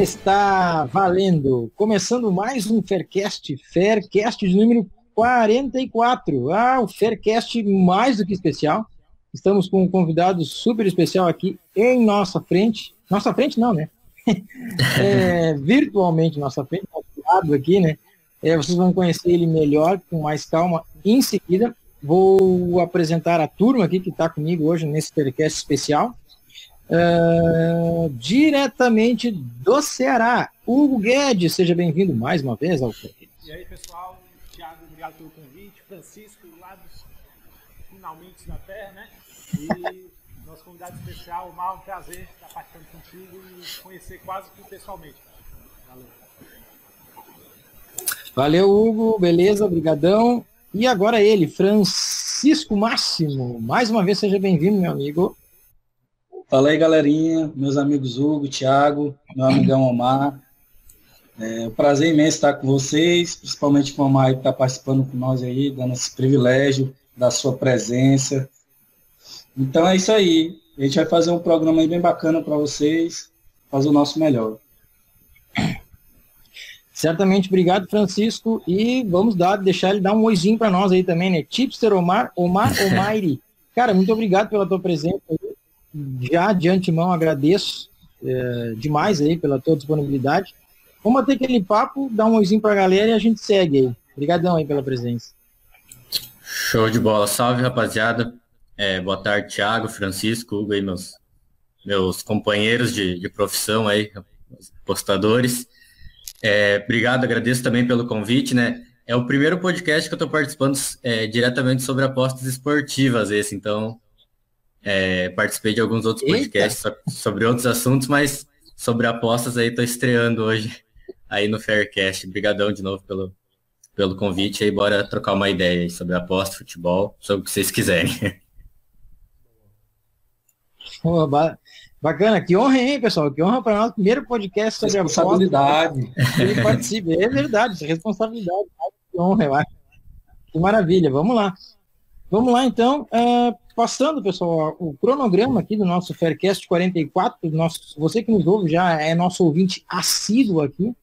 Está valendo! Começando mais um Faircast, Faircast de número 44. Ah, o Faircast mais do que especial. Estamos com um convidado super especial aqui em nossa frente. Nossa frente não, né? é, virtualmente nossa frente, lado aqui, né? É, vocês vão conhecer ele melhor, com mais calma, em seguida. Vou apresentar a turma aqui que está comigo hoje nesse podcast especial. Uh, diretamente do Ceará, Hugo Guedes, seja bem-vindo mais uma vez ao E aí, pessoal, Thiago, obrigado pelo convite. Francisco, lá dos finalmente da Terra, né? E nosso convidado especial, o Mal, um prazer estar participando contigo e conhecer quase que pessoalmente. Valeu. Valeu, Hugo, beleza, brigadão. E agora ele, Francisco Máximo. Mais uma vez, seja bem-vindo, meu amigo. Fala aí, galerinha, meus amigos Hugo, Thiago, meu amigão Omar. É um prazer imenso estar com vocês, principalmente com o Omar que está participando com nós aí, dando esse privilégio da sua presença. Então é isso aí. A gente vai fazer um programa aí bem bacana para vocês, fazer o nosso melhor. Certamente, obrigado, Francisco. E vamos dar, deixar ele dar um oizinho para nós aí também, né? Tipster Omar, Omar Omairi. Cara, muito obrigado pela tua presença. Já de antemão agradeço é, demais aí pela tua disponibilidade. Vamos bater aquele papo, dar um oizinho para a galera e a gente segue aí. Obrigadão aí pela presença. Show de bola. Salve, rapaziada. É, boa tarde, Thiago, Francisco, Hugo aí, meus, meus companheiros de, de profissão aí, postadores. É, obrigado, agradeço também pelo convite, né? É o primeiro podcast que eu estou participando é, diretamente sobre apostas esportivas, esse, então é, participei de alguns outros podcasts Eita. sobre outros assuntos, mas sobre apostas aí estou estreando hoje aí no Faircast. Obrigadão de novo pelo, pelo convite aí, bora trocar uma ideia aí sobre aposta, futebol, sobre o que vocês quiserem. Bacana, que honra, hein, pessoal? Que honra para nós. Primeiro podcast sobre responsabilidade. Ele. É verdade, responsabilidade. Que honra, eu acho. Que maravilha. Vamos lá. Vamos lá, então. É, passando, pessoal, o cronograma aqui do nosso Faircast 44. Nosso, você que nos ouve já é nosso ouvinte assíduo aqui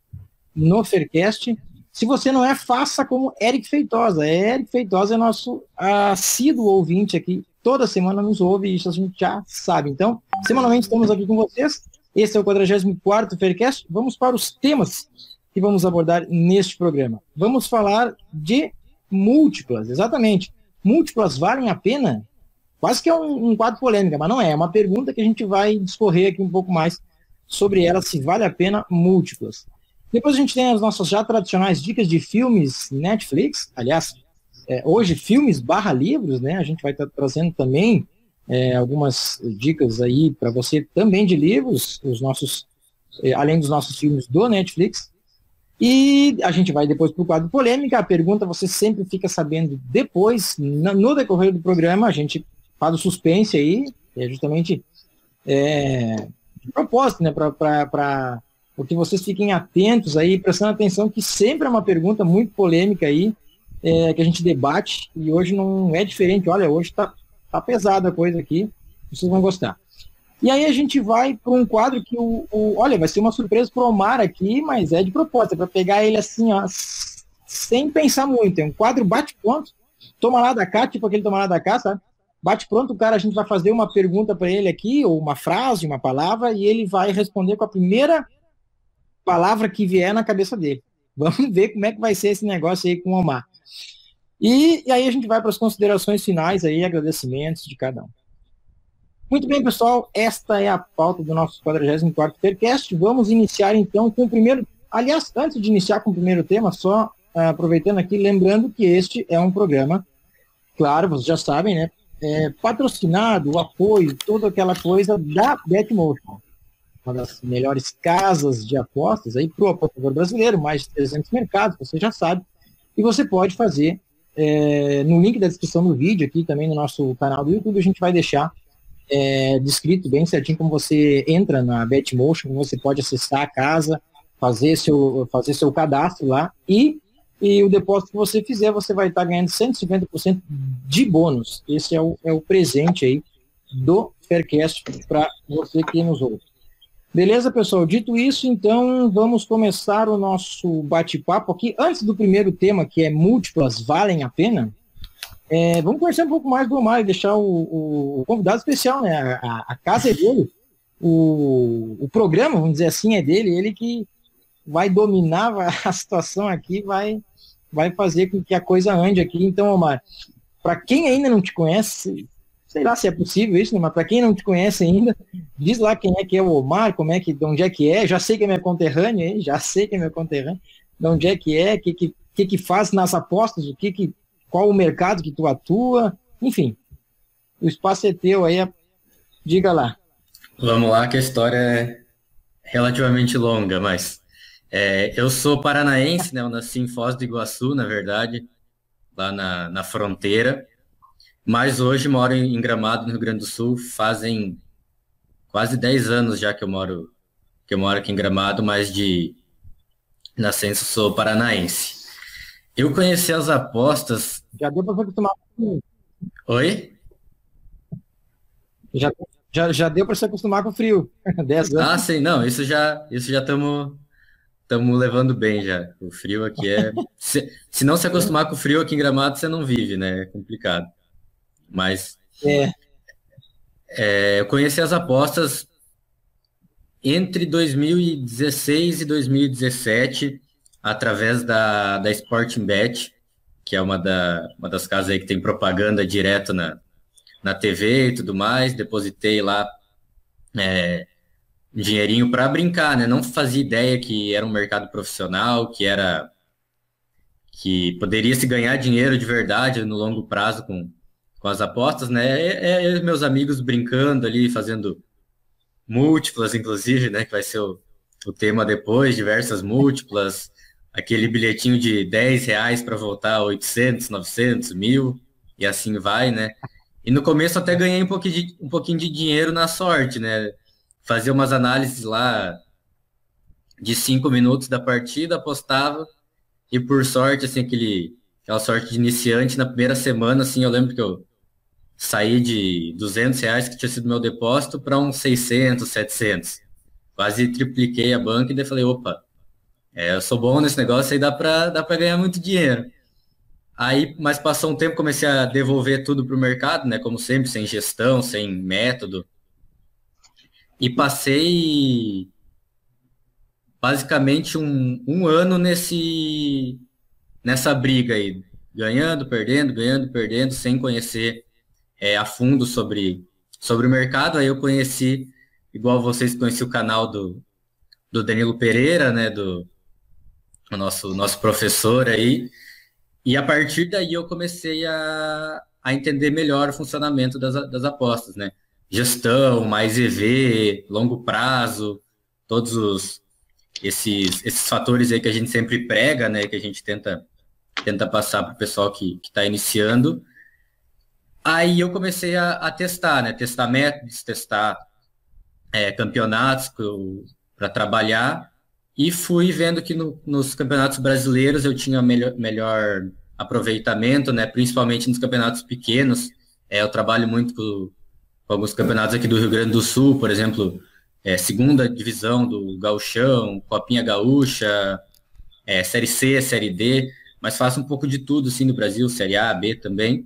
no Faircast. Se você não é, faça como Eric Feitosa. Eric Feitosa é nosso assíduo ouvinte aqui toda semana nos ouve, isso a gente já sabe. Então, semanalmente estamos aqui com vocês. Esse é o 44º Faircast. Vamos para os temas que vamos abordar neste programa. Vamos falar de múltiplas, exatamente. Múltiplas valem a pena? Quase que é um, um quadro polêmico, mas não é. É uma pergunta que a gente vai discorrer aqui um pouco mais sobre ela, se vale a pena múltiplas. Depois a gente tem as nossas já tradicionais dicas de filmes Netflix. Aliás, é, hoje filmes barra livros, né? A gente vai estar tá trazendo também é, algumas dicas aí para você também de livros, os nossos, é, além dos nossos filmes do Netflix. E a gente vai depois para o quadro polêmica. A pergunta você sempre fica sabendo depois, no decorrer do programa, a gente faz o suspense aí, é justamente é, de propósito, né? Para que vocês fiquem atentos aí, prestando atenção que sempre é uma pergunta muito polêmica aí é, que a gente debate e hoje não é diferente. Olha, hoje está tá pesada a coisa aqui, vocês vão gostar. E aí a gente vai para um quadro que o, o, olha, vai ser uma surpresa para o Omar aqui, mas é de propósito, é para pegar ele assim, ó, sem pensar muito. É um quadro bate-ponto, toma lá da cá, tipo aquele toma lá da cá, sabe? Bate pronto, o cara, a gente vai fazer uma pergunta para ele aqui, ou uma frase, uma palavra, e ele vai responder com a primeira palavra que vier na cabeça dele. Vamos ver como é que vai ser esse negócio aí com o Omar. E, e aí a gente vai para as considerações finais aí, agradecimentos de cada um. Muito bem, pessoal, esta é a pauta do nosso 44º Faircast. Vamos iniciar então com o primeiro... Aliás, antes de iniciar com o primeiro tema, só uh, aproveitando aqui, lembrando que este é um programa, claro, vocês já sabem, né? É, patrocinado, o apoio, toda aquela coisa da Betmotion. Uma das melhores casas de apostas aí para o apostador brasileiro, mais de 300 mercados, você já sabe. E você pode fazer é, no link da descrição do vídeo aqui também no nosso canal do YouTube, a gente vai deixar é, descrito bem certinho como você entra na Betmotion, como você pode acessar a casa, fazer seu, fazer seu cadastro lá e, e o depósito que você fizer, você vai estar ganhando 150% de bônus. Esse é o, é o presente aí do Faircast para você que nos ouve. Beleza, pessoal? Dito isso, então vamos começar o nosso bate-papo aqui. Antes do primeiro tema, que é múltiplas valem a pena, é, vamos conversar um pouco mais do Omar e deixar o, o convidado especial, né? A, a, casa é dele, o, o programa, vamos dizer assim, é dele, ele que vai dominar a situação aqui, vai, vai fazer com que a coisa ande aqui. Então, Omar, para quem ainda não te conhece, sei lá se é possível isso, né? mas para quem não te conhece ainda, diz lá quem é que é o Omar, como é que, de onde é que é, já sei que é meu conterrâneo, já sei que é meu conterrâneo, de onde é que é, o que, que, que, que faz nas apostas, o que, que qual o mercado que tu atua, enfim. O espaço é teu aí, diga lá. Vamos lá, que a história é relativamente longa, mas é, eu sou paranaense, né? Eu nasci em Foz do Iguaçu, na verdade, lá na, na fronteira. Mas hoje moro em Gramado, no Rio Grande do Sul. Fazem quase 10 anos já que eu moro que eu moro aqui em Gramado, mas de nascença sou paranaense. Eu conheci as apostas. Já deu para se acostumar com frio. Oi? Já, já, já deu para se acostumar com o frio. 10 anos. Ah, sim, não, isso já isso já estamos estamos levando bem já. O frio aqui é. se, se não se acostumar com o frio aqui em Gramado, você não vive, né? É complicado. Mas. É. É, eu conheci as apostas entre 2016 e 2017 através da, da Sporting Bet, que é uma, da, uma das casas aí que tem propaganda direto na, na TV e tudo mais. Depositei lá é, dinheirinho para brincar, né? Não fazia ideia que era um mercado profissional, que era que poderia se ganhar dinheiro de verdade no longo prazo com, com as apostas, né? É, é, meus amigos brincando ali, fazendo múltiplas, inclusive, né? Que vai ser o, o tema depois, diversas múltiplas, aquele bilhetinho de 10 reais para voltar a 800, 900, mil, e assim vai, né? E no começo até ganhei um pouquinho de, um pouquinho de dinheiro na sorte, né? Fazia umas análises lá de cinco minutos da partida, apostava, e por sorte, assim, aquele, aquela sorte de iniciante, na primeira semana, assim, eu lembro que eu saí de 200 reais, que tinha sido meu depósito, para uns 600, 700. Quase tripliquei a banca e daí falei, opa, é, eu sou bom nesse negócio aí, dá para dá ganhar muito dinheiro. Aí, mas passou um tempo, comecei a devolver tudo para o mercado, né? Como sempre, sem gestão, sem método. E passei basicamente um, um ano nesse nessa briga aí, ganhando, perdendo, ganhando, perdendo, sem conhecer é, a fundo sobre, sobre o mercado. Aí eu conheci, igual vocês conheci o canal do, do Danilo Pereira, né, do nosso, nosso professor aí, e a partir daí eu comecei a, a entender melhor o funcionamento das, das apostas, né? Gestão, mais EV, longo prazo, todos os, esses, esses fatores aí que a gente sempre prega, né? Que a gente tenta, tenta passar para o pessoal que está iniciando. Aí eu comecei a, a, testar, né? Testar métodos, testar é, campeonatos para trabalhar e fui vendo que no, nos campeonatos brasileiros eu tinha melhor, melhor aproveitamento, né? Principalmente nos campeonatos pequenos. É, eu trabalho muito com, alguns campeonatos aqui do Rio Grande do Sul, por exemplo, é, segunda divisão do Gauchão, Copinha Gaúcha, é, Série C, Série D, mas faço um pouco de tudo, assim, no Brasil, Série A, B também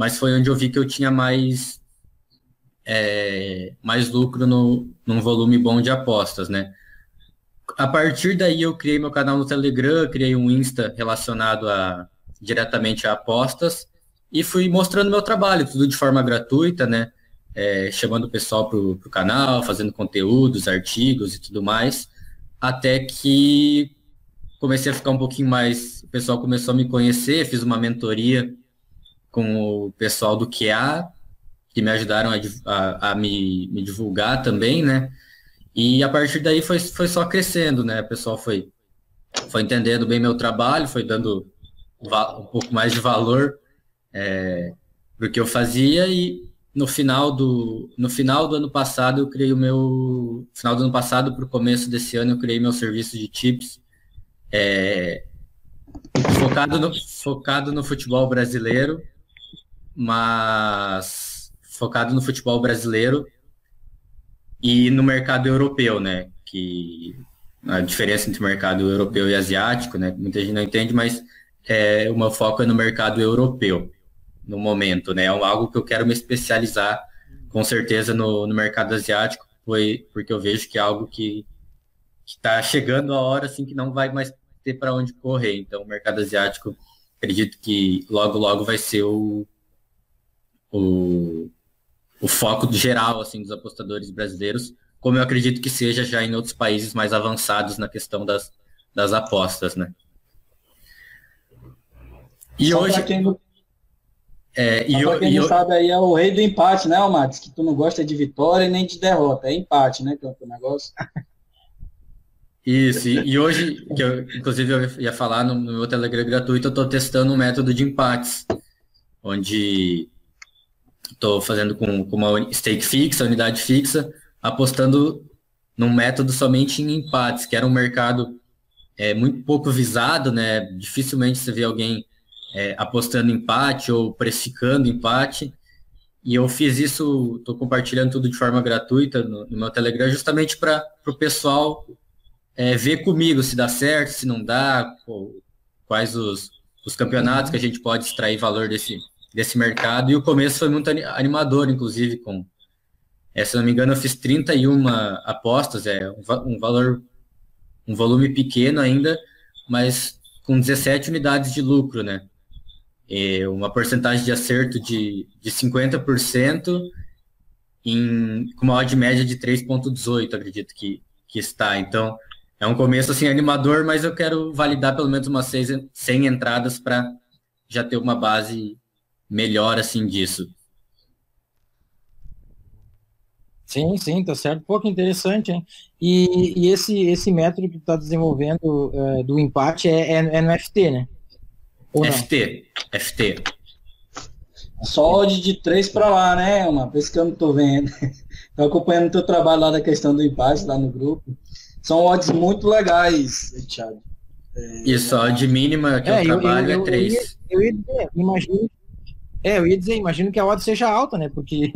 mas foi onde eu vi que eu tinha mais é, mais lucro no, num volume bom de apostas, né? A partir daí eu criei meu canal no Telegram, criei um Insta relacionado a diretamente a apostas e fui mostrando meu trabalho, tudo de forma gratuita, né? É, chamando o pessoal para o canal, fazendo conteúdos, artigos e tudo mais, até que comecei a ficar um pouquinho mais, o pessoal começou a me conhecer, fiz uma mentoria com o pessoal do QA, que me ajudaram a, a, a me, me, divulgar também, né? E a partir daí foi, foi só crescendo, né? O pessoal foi, foi entendendo bem meu trabalho, foi dando um pouco mais de valor é, que eu fazia e no final do no final do ano passado eu criei o meu final do ano passado para o começo desse ano eu criei meu serviço de tips é, focado no focado no futebol brasileiro mas focado no futebol brasileiro e no mercado europeu, né? Que a diferença entre o mercado europeu e asiático, né? Muita gente não entende, mas é, o meu foco é no mercado europeu no momento, né? É algo que eu quero me especializar com certeza no, no mercado asiático, foi porque eu vejo que é algo que está chegando a hora assim que não vai mais ter para onde correr. Então, o mercado asiático, acredito que logo logo vai ser o, o, o foco geral assim dos apostadores brasileiros, como eu acredito que seja já em outros países mais avançados na questão das, das apostas, né? E Só hoje quem é, e eu, quem eu... sabe aí é o rei do empate, né, Matos? Que tu não gosta de vitória nem de derrota, é empate, né, que é o negócio. Isso, e, e, hoje, que eu, inclusive eu ia falar no, no meu Telegram gratuito, eu estou testando um método de empates, onde estou fazendo com, com uma stake fixa, unidade fixa, apostando num método somente em empates, que era um mercado é, muito pouco visado, né? Dificilmente você vê alguém é, apostando empate ou precificando empate. E eu fiz isso, estou compartilhando tudo de forma gratuita no, no meu Telegram, justamente para o pessoal é, ver comigo se dá certo, se não dá, quais os, os campeonatos que a gente pode extrair valor desse, desse mercado. E o começo foi muito animador, inclusive, com, é, se não me engano, eu fiz 31 apostas, é um, um valor, um volume pequeno ainda, mas com 17 unidades de lucro, né? É, uma porcentagem de acerto de, de 50% em, com uma odd média de 3,18, acredito que, que está. Então, é um começo assim animador, mas eu quero validar pelo menos umas 100 entradas para já ter uma base melhor assim disso. Sim, sim, tá certo. Pô, que interessante, hein? E, e esse, esse método que tu tá desenvolvendo é, do empate é, é, é no FT, né? FT, FT. Só odd de 3 para lá, né, uma vez que eu não tô vendo. tô acompanhando o teu trabalho lá da questão do empate lá no grupo. São odds muito legais, Thiago. É, Isso, a odd mínima que é, eu trabalho eu, eu, é 3. Eu, ia, dizer, imagino. É, eu ia dizer, imagino que a odd seja alta, né? Porque.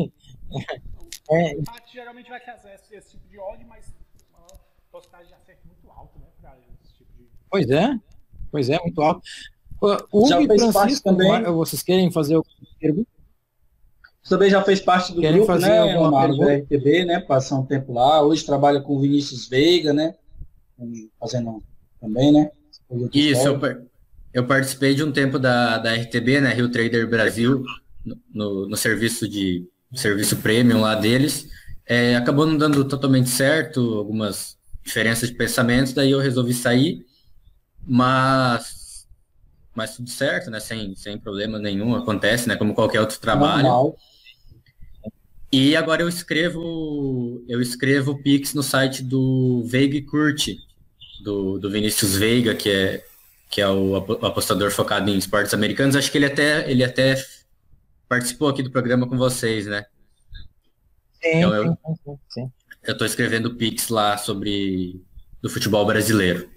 é, empate geralmente vai fazer esse tipo de odd, mas uma postagem de acerto muito alta, né? Pra esse tipo de... Pois é, pois é, muito alto. O já fez parte também. Vocês querem fazer alguma pergunta? Você também já fez parte do Querem grupo, fazer né, alguma do RTB, né? Passar um tempo lá. Hoje trabalha com o Vinícius Veiga, né? Fazendo também, né? Isso, eu, eu, participei de um tempo da, da RTB, né? Rio Trader Brasil, no, no serviço de serviço premium lá deles. É, acabou não dando totalmente certo, algumas diferenças de pensamentos, daí eu resolvi sair, mas mas tudo certo, né? Sem, sem problema nenhum, acontece, né? Como qualquer outro trabalho. Normal. E agora eu escrevo, eu escrevo Pix no site do Veiga Curte, do, do Vinícius Veiga, que é, que é o apostador focado em esportes americanos. Acho que ele até, ele até participou aqui do programa com vocês, né? Sim, então eu, sim, sim. Eu estou escrevendo Pix lá sobre do futebol brasileiro.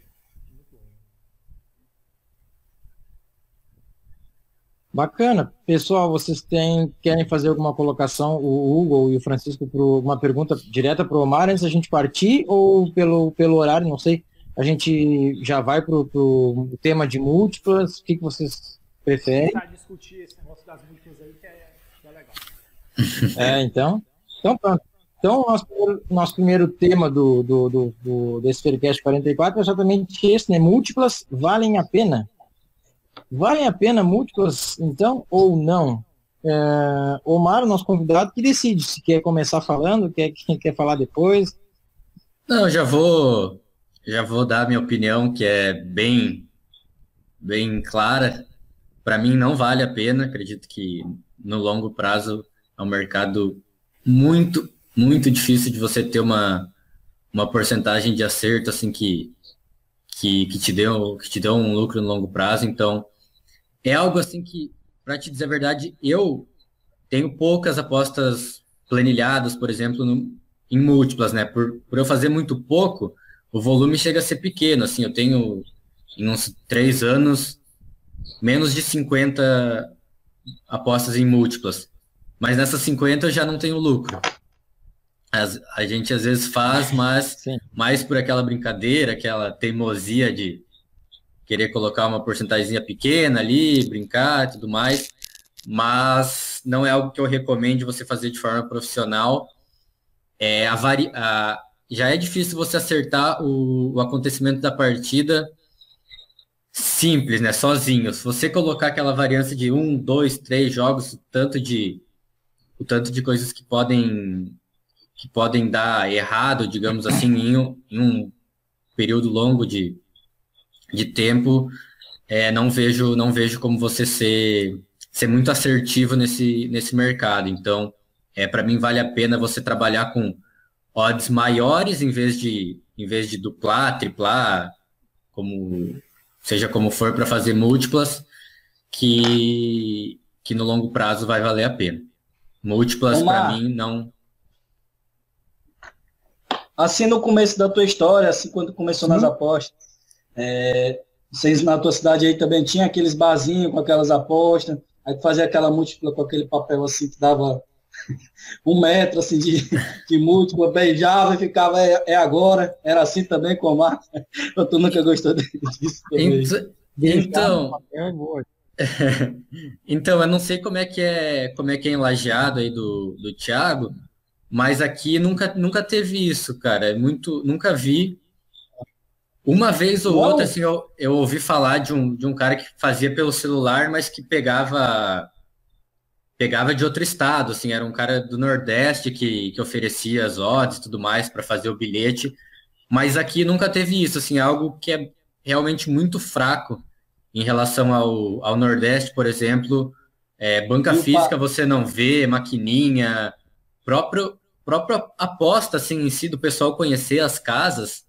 Bacana. Pessoal, vocês têm, querem fazer alguma colocação, o Hugo e o Francisco, para uma pergunta direta para o Omar antes da gente partir ou pelo, pelo horário, não sei. A gente já vai para o tema de múltiplas, o que, que vocês preferem? discutir esse negócio das múltiplas aí, que é, que é legal. é, então. Então, pronto. Então, nosso, nosso primeiro tema do, do, do, do desse Faircast 44 é exatamente esse, né? Múltiplas valem a pena? Valem a pena múltiplas, então, ou não? É, Omar, nosso convidado, que decide se quer começar falando, quer, quer falar depois. Não, já vou, já vou dar minha opinião, que é bem, bem clara. Para mim, não vale a pena. Acredito que no longo prazo é um mercado muito, muito difícil de você ter uma, uma porcentagem de acerto assim que, que, que, te deu, que te um lucro no longo prazo. Então, é algo assim que, para te dizer a verdade, eu tenho poucas apostas planilhadas, por exemplo, no, em múltiplas, né? Por, por eu fazer muito pouco, o volume chega a ser pequeno. Assim, eu tenho em uns três anos menos de 50 apostas em múltiplas. Mas nessas 50 eu já não tenho lucro. As, a gente às vezes faz, mas Sim. mais por aquela brincadeira, aquela teimosia de querer colocar uma porcentagem pequena ali, brincar e tudo mais, mas não é algo que eu recomendo você fazer de forma profissional. É, a vari, a, já é difícil você acertar o, o acontecimento da partida simples, né? Sozinho. Se você colocar aquela variância de um, dois, três jogos, o tanto de o tanto de coisas que podem que podem dar errado, digamos assim, em um, em um período longo de, de tempo, é, não vejo não vejo como você ser ser muito assertivo nesse nesse mercado. Então, é para mim vale a pena você trabalhar com odds maiores em vez de em vez de duplar, triplar, como seja como for para fazer múltiplas, que que no longo prazo vai valer a pena. Múltiplas para mim não Assim no começo da tua história, assim quando começou Sim. nas apostas, é, vocês na tua cidade aí também tinha aqueles barzinhos com aquelas apostas, aí fazia aquela múltipla com aquele papel assim que dava um metro assim de, de múltipla, beijava e ficava, é, é agora, era assim também com a marca. Tu nunca gostou disso também. Então, então, então, eu não sei como é que é, como é que é enlajeado aí do, do Thiago, mas aqui nunca, nunca teve isso, cara. É muito, nunca vi. Uma vez ou outra, assim, eu, eu ouvi falar de um, de um cara que fazia pelo celular, mas que pegava pegava de outro estado, assim, era um cara do Nordeste que, que oferecia as odds e tudo mais para fazer o bilhete, mas aqui nunca teve isso, assim, algo que é realmente muito fraco em relação ao, ao Nordeste, por exemplo, é, banca física você não vê, maquininha, próprio própria aposta assim em si do pessoal conhecer as casas,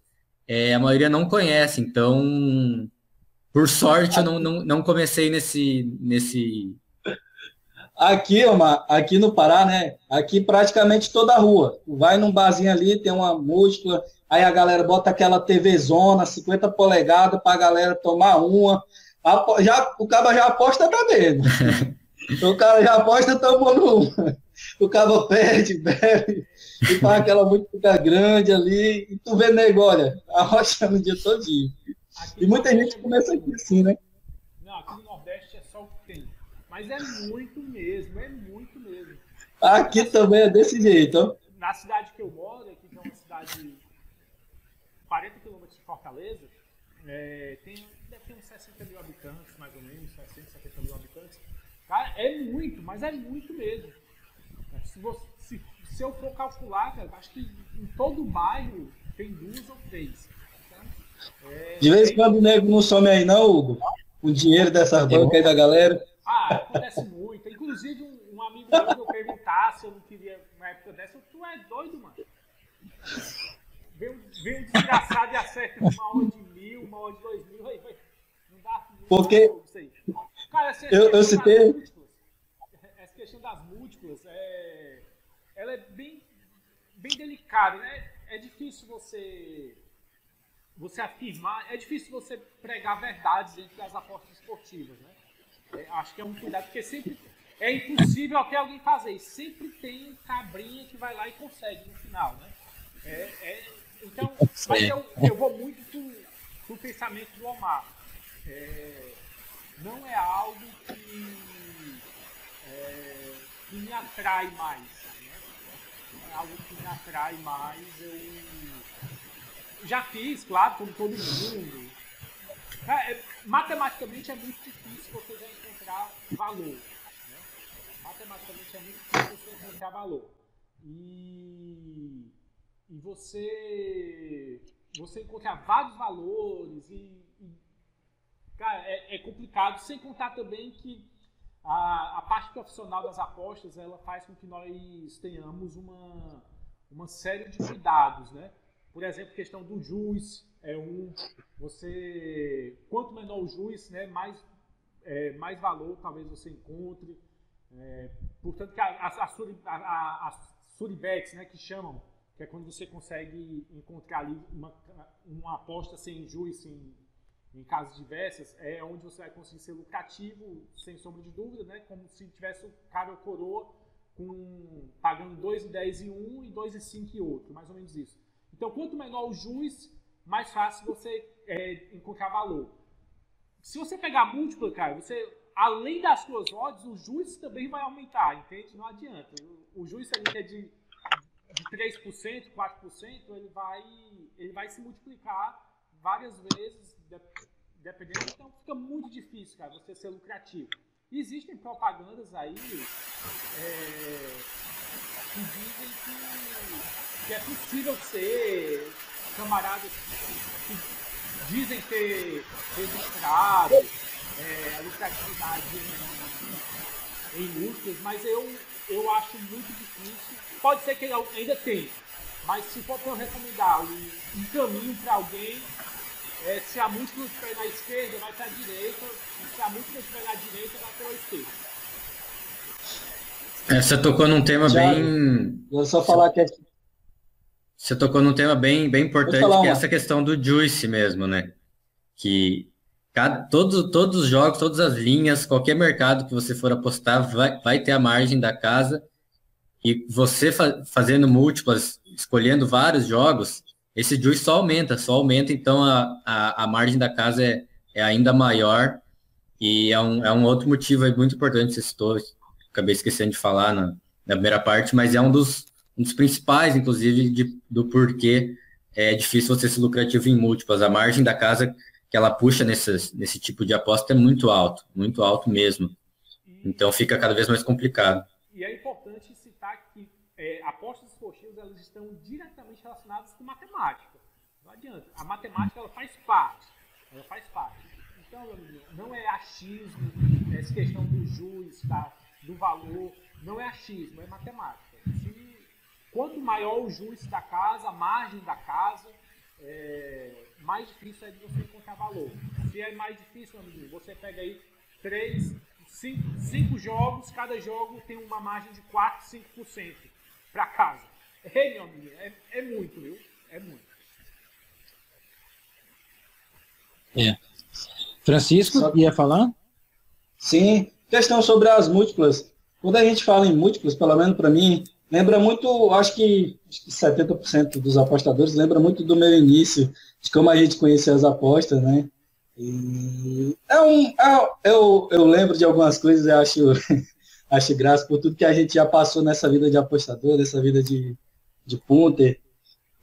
é, a maioria não conhece, então por sorte eu não, não, não comecei nesse nesse Aqui, Omar, aqui no Pará, né? Aqui praticamente toda a rua. vai num barzinho ali, tem uma múltipla, aí a galera bota aquela TV zona, 50 polegadas, para a galera tomar uma. Já, o cara já aposta também. o cara já aposta tomando uma. O cara perde, bebe, e faz aquela múltipla grande ali, e tu vê nego, olha, a rocha no dia todinho. Aqui e muita gente começa aqui assim, né? Não, aqui no Nordeste é só o que tem. Mas é muito mesmo, é muito mesmo. Aqui também é desse jeito. Na cidade que eu moro, aqui que é uma cidade 40 quilômetros de Fortaleza, é, tem, deve ter uns 60 mil habitantes, mais ou menos, 60, 70 mil habitantes. Cara, é muito, mas é muito mesmo. Se, você, se, se eu for calcular, cara, acho que em todo bairro tem duas ou três. é, de vez em quando o nego não some aí, não, Hugo? O dinheiro dessas bancas aí da galera. Ah, acontece muito. Inclusive, um, um amigo meu eu perguntar se eu não queria, na época dessa, tu é doido, mano. Vem um, vem um desgraçado e acerta uma hora de mil, uma hora de dois mil, aí vai. Não dá. Não Porque. Dá Cara, essa eu, eu citei. Múltiplas, essa questão das múltiplas, é, ela é bem, bem delicada, né? É difícil você você afirmar, é difícil você pregar verdades dentro das apostas esportivas, né? É, acho que é um cuidado, porque sempre é impossível até alguém fazer. E sempre tem um cabrinha que vai lá e consegue no final, né? É, é, então, mas eu, eu vou muito pro, pro pensamento do Omar. É, não é algo que, é, que me atrai mais. É algo que me atrai mais. Eu já fiz, claro, como todo mundo. É, matematicamente é muito difícil você já encontrar valor. Né? Matematicamente é muito difícil você encontrar valor. E, e você, você encontrar vários valores e, e cara, é, é, complicado, sem contar também que a, a parte profissional das apostas ela faz com que nós tenhamos uma, uma série de cuidados, né? Por exemplo, questão do juiz é um, você quanto menor o juiz, né, mais é, mais valor talvez você encontre. É, portanto, que a, a, a, a Suribex, né, que chamam, que é quando você consegue encontrar ali uma, uma aposta sem juiz, em, em casos diversas, é onde você vai conseguir ser lucrativo, sem sombra de dúvida, né, como se tivesse o cara ou coroa, com pagando 2,10 em um e 2,5 em outro, mais ou menos isso. Então, quanto menor o juiz, mais fácil você é, encontrar valor. Se você pegar múltipla, cara, você, além das suas odds, o juiz também vai aumentar, entende? Não adianta. O, juiz ali que é de, de 3%, 4%, ele vai, ele vai se multiplicar várias vezes, dependendo. Então, fica muito difícil, cara, você ser lucrativo. Existem propagandas aí é, que dizem que, que, é possível ser camaradas que dizem ter registrado é, a lucratividade em, em mas eu, eu acho muito difícil. Pode ser que ainda tenha, mas se for para eu recomendar um, um caminho para alguém, é, se a múltipla estiver na esquerda, vai para a direita, e se a múltipla estiver na direita, vai para a esquerda. É, você tocou num tema Já, bem. Vou só falar que você tocou num tema bem, bem importante, que é essa questão do juice mesmo, né? Que cada, todos, todos os jogos, todas as linhas, qualquer mercado que você for apostar, vai, vai ter a margem da casa. E você fa fazendo múltiplas, escolhendo vários jogos, esse juice só aumenta, só aumenta, então a, a, a margem da casa é, é ainda maior e é um, é um outro motivo muito importante, você citou, acabei esquecendo de falar na, na primeira parte, mas é um dos, um dos principais, inclusive, de, do porquê é difícil você ser lucrativo em múltiplas. A margem da casa que ela puxa nesse, nesse tipo de aposta é muito alto, muito alto mesmo. Então fica cada vez mais complicado. E é importante citar que é, apostas elas estão diretamente relacionadas com matemática. Não adianta. A matemática ela faz parte. Ela faz parte. Então, não é achismo, essa questão do juiz, tá? do valor, não é achismo, é matemática. Se, quanto maior o juiz da casa, a margem da casa, é, mais difícil é de você encontrar valor. Se é mais difícil, amigo, você pega aí três, cinco, cinco jogos, cada jogo tem uma margem de 4, 5% para casa. Ei, meu amigo, é, é muito, viu? É muito. É. Francisco, Só... ia falar? Sim, questão sobre as múltiplas. Quando a gente fala em múltiplas, pelo menos para mim, lembra muito, acho que, acho que 70% dos apostadores lembra muito do meu início, de como a gente conhecia as apostas, né? E é um, é, eu, eu lembro de algumas coisas e acho, acho graça por tudo que a gente já passou nessa vida de apostador, nessa vida de, de punter.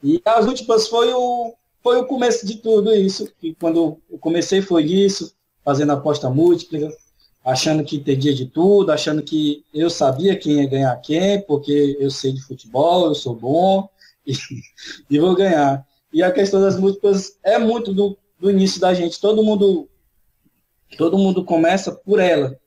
E as últimas foi o, foi o começo de tudo isso. E quando eu comecei foi isso, fazendo aposta múltipla, achando que entendia de tudo, achando que eu sabia quem ia ganhar quem, porque eu sei de futebol, eu sou bom e, e vou ganhar. E a questão das múltiplas é muito do, do início da gente. Todo mundo todo mundo começa por ela.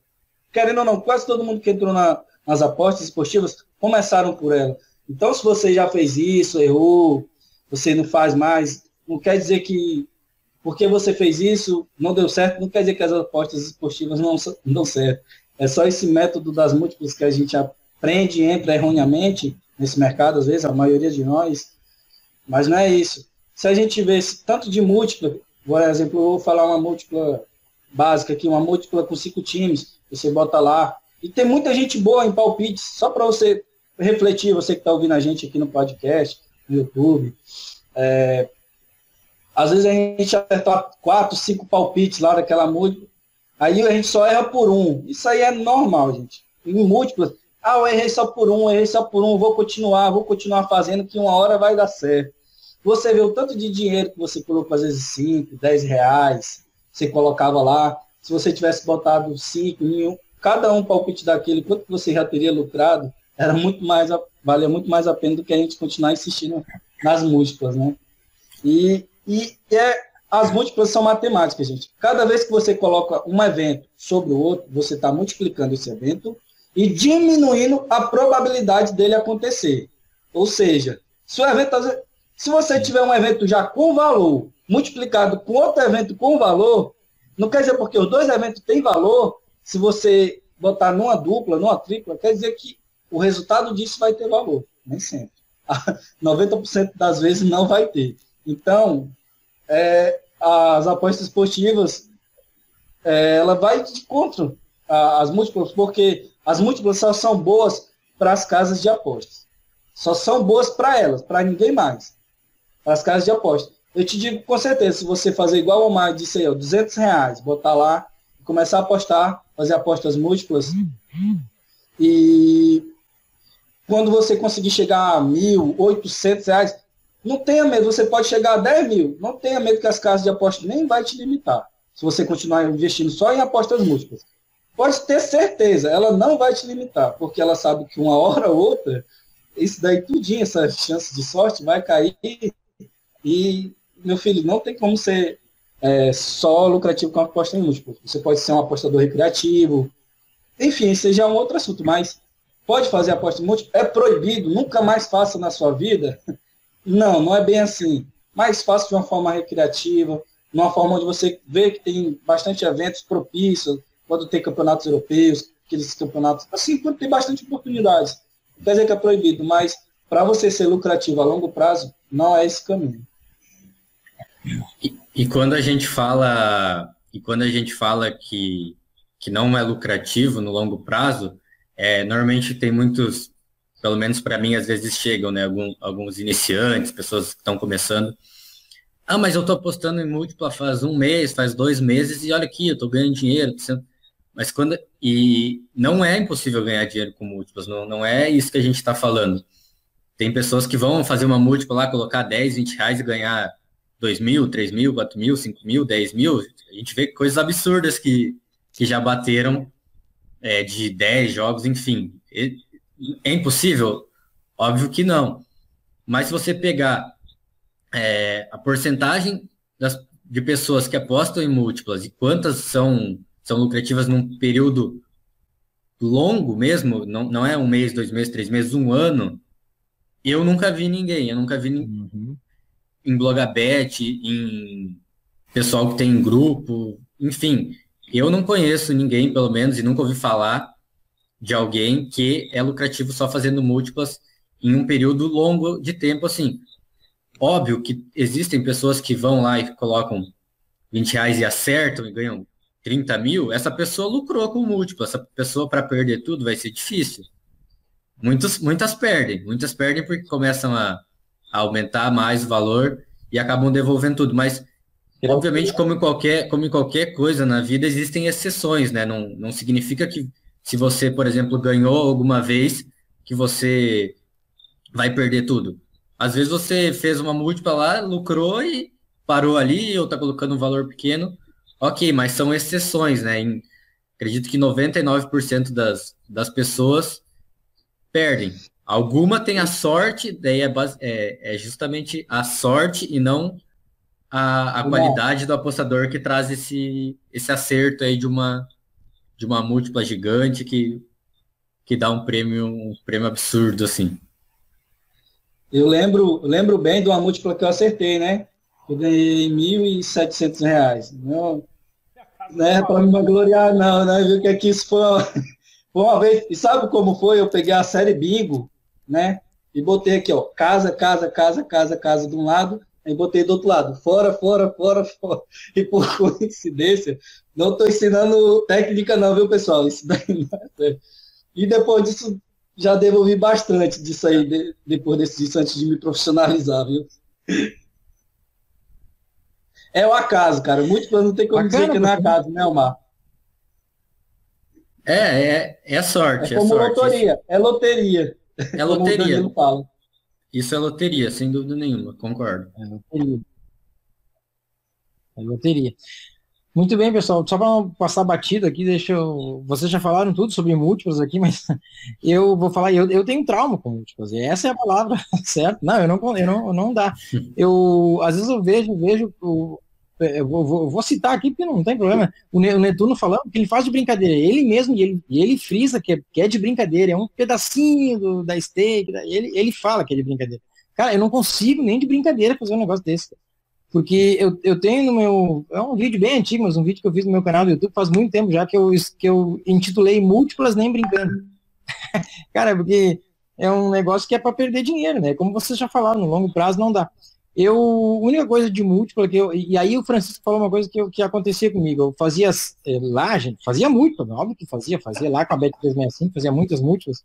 Querendo ou não, quase todo mundo que entrou na, nas apostas esportivas começaram por ela. Então, se você já fez isso, errou, você não faz mais, não quer dizer que porque você fez isso, não deu certo, não quer dizer que as apostas esportivas não, não dão certo. É só esse método das múltiplas que a gente aprende e entra erroneamente nesse mercado, às vezes, a maioria de nós, mas não é isso. Se a gente vê tanto de múltipla, por exemplo, eu vou falar uma múltipla básica aqui, uma múltipla com cinco times, você bota lá, e tem muita gente boa em palpites, só para você refletir, você que está ouvindo a gente aqui no podcast, no YouTube. É, às vezes a gente acerta quatro, cinco palpites lá daquela múltipla, aí a gente só erra por um. Isso aí é normal, gente. Em múltiplas, ah, eu errei só por um, errei só por um, vou continuar, vou continuar fazendo que uma hora vai dar certo. Você vê o tanto de dinheiro que você colocou, às vezes 5, 10 reais, você colocava lá. Se você tivesse botado 5 em um, cada um palpite daquele, quanto você já teria lucrado, era muito mais, valia muito mais a pena do que a gente continuar insistindo nas múltiplas, né? E, e é, as múltiplas são matemáticas, gente. Cada vez que você coloca um evento sobre o outro, você está multiplicando esse evento e diminuindo a probabilidade dele acontecer. Ou seja, se evento, se você tiver um evento já com valor multiplicado com outro evento com valor, não quer dizer porque os dois eventos têm valor, se você botar numa dupla, numa tripla, quer dizer que o resultado disso vai ter valor. Nem sempre. 90% das vezes não vai ter. Então, é, as apostas esportivas, é, ela vai de contra as múltiplas, porque as múltiplas só são boas para as casas de apostas. Só são boas para elas, para ninguém mais. Para as casas de apostas. Eu te digo com certeza, se você fazer igual o Omar disse aí, ó, 200 reais, botar lá, começar a apostar, fazer apostas múltiplas, e quando você conseguir chegar a mil, oitocentos reais, não tenha medo, você pode chegar a 10 mil, não tenha medo que as casas de apostas nem vai te limitar, se você continuar investindo só em apostas múltiplas. Pode ter certeza, ela não vai te limitar, porque ela sabe que uma hora ou outra, isso daí tudinho, essa chance de sorte vai cair e, meu filho, não tem como ser é, só lucrativo com aposta em múltiplos. Você pode ser um apostador recreativo, enfim, seja um outro assunto, mas pode fazer aposta em múltiplo? É proibido, nunca mais faça na sua vida? Não, não é bem assim. Mais fácil de uma forma recreativa, numa forma onde você vê que tem bastante eventos propícios, quando tem campeonatos europeus, aqueles campeonatos, assim, quando tem bastante oportunidades. Não quer dizer que é proibido, mas para você ser lucrativo a longo prazo, não é esse caminho. E, e, quando a gente fala e quando a gente fala que, que não é lucrativo no longo prazo, é, normalmente tem muitos, pelo menos para mim, às vezes chegam, né, algum, alguns iniciantes, pessoas que estão começando. Ah, mas eu estou apostando em múltipla faz um mês, faz dois meses, e olha aqui, eu estou ganhando dinheiro. Tô mas quando. E não é impossível ganhar dinheiro com múltiplas, não, não é isso que a gente está falando. Tem pessoas que vão fazer uma múltipla lá, colocar 10, 20 reais e ganhar 2 mil, 3 mil, 4 mil, 5 mil, 10 mil. A gente vê coisas absurdas que, que já bateram é, de 10 jogos, enfim. É impossível? Óbvio que não. Mas se você pegar é, a porcentagem das, de pessoas que apostam em múltiplas e quantas são são lucrativas num período longo mesmo, não, não é um mês, dois meses, três meses, um ano, eu nunca vi ninguém, eu nunca vi uhum. em Blogabet, em pessoal que tem grupo, enfim, eu não conheço ninguém, pelo menos, e nunca ouvi falar de alguém que é lucrativo só fazendo múltiplas em um período longo de tempo, assim. Óbvio que existem pessoas que vão lá e colocam 20 reais e acertam e ganham 30 mil, essa pessoa lucrou com múltiplo. Essa pessoa, para perder tudo, vai ser difícil. Muitos, muitas perdem. Muitas perdem porque começam a, a aumentar mais o valor e acabam devolvendo tudo. Mas, obviamente, como em, qualquer, como em qualquer coisa na vida, existem exceções, né? Não, não significa que se você, por exemplo, ganhou alguma vez, que você vai perder tudo. Às vezes você fez uma múltipla lá, lucrou e parou ali, ou está colocando um valor pequeno, Ok, mas são exceções, né? Em, acredito que 99% das, das pessoas perdem. Alguma tem a sorte, daí é, é, é justamente a sorte e não a, a qualidade do apostador que traz esse, esse acerto aí de uma, de uma múltipla gigante que, que dá um prêmio, um prêmio absurdo, assim. Eu lembro, lembro bem de uma múltipla que eu acertei, né? Eu ganhei R$ 1.700. Não, né, para me gloriar, não, né? Viu que aqui isso foi uma, foi uma vez. E sabe como foi? Eu peguei a série bingo, né? E botei aqui, ó, casa, casa, casa, casa, casa de um lado, e botei do outro lado, fora, fora, fora, fora. E por coincidência, não estou ensinando técnica não, viu, pessoal? Isso daí não é E depois disso, já devolvi bastante disso aí, de, depois desse disso, antes de me profissionalizar, viu? É o acaso, cara. Muitos não tem como Bacana, dizer que não é acaso, né, Omar? É, é, é sorte. É como é sorte. loteria. É loteria. É loteria. Isso é loteria, sem dúvida nenhuma, concordo. É loteria. É loteria. Muito bem, pessoal. Só para não passar batido aqui, deixa eu. Vocês já falaram tudo sobre múltiplos aqui, mas eu vou falar. Eu, eu tenho trauma com múltiplos. Essa é a palavra certa. Não, eu não, eu não, não dá. Eu às vezes eu vejo, vejo o, eu vou, vou, citar aqui porque não tem problema. O Netuno falando que ele faz de brincadeira. Ele mesmo, e ele, ele frisa que é, que é de brincadeira, é um pedacinho do, da steak. Ele, ele fala que é de brincadeira. Cara, eu não consigo nem de brincadeira fazer um negócio desse. Porque eu, eu tenho no meu. É um vídeo bem antigo, mas um vídeo que eu fiz no meu canal do YouTube faz muito tempo já que eu, que eu intitulei Múltiplas Nem Brincando. Cara, porque é um negócio que é para perder dinheiro, né? Como vocês já falaram, no longo prazo não dá. Eu, a única coisa de múltipla que eu, e aí o Francisco falou uma coisa que, eu, que acontecia comigo, eu fazia é, lá, gente, fazia muito, óbvio que fazia, fazia lá com a Bet 365, fazia muitas múltiplas,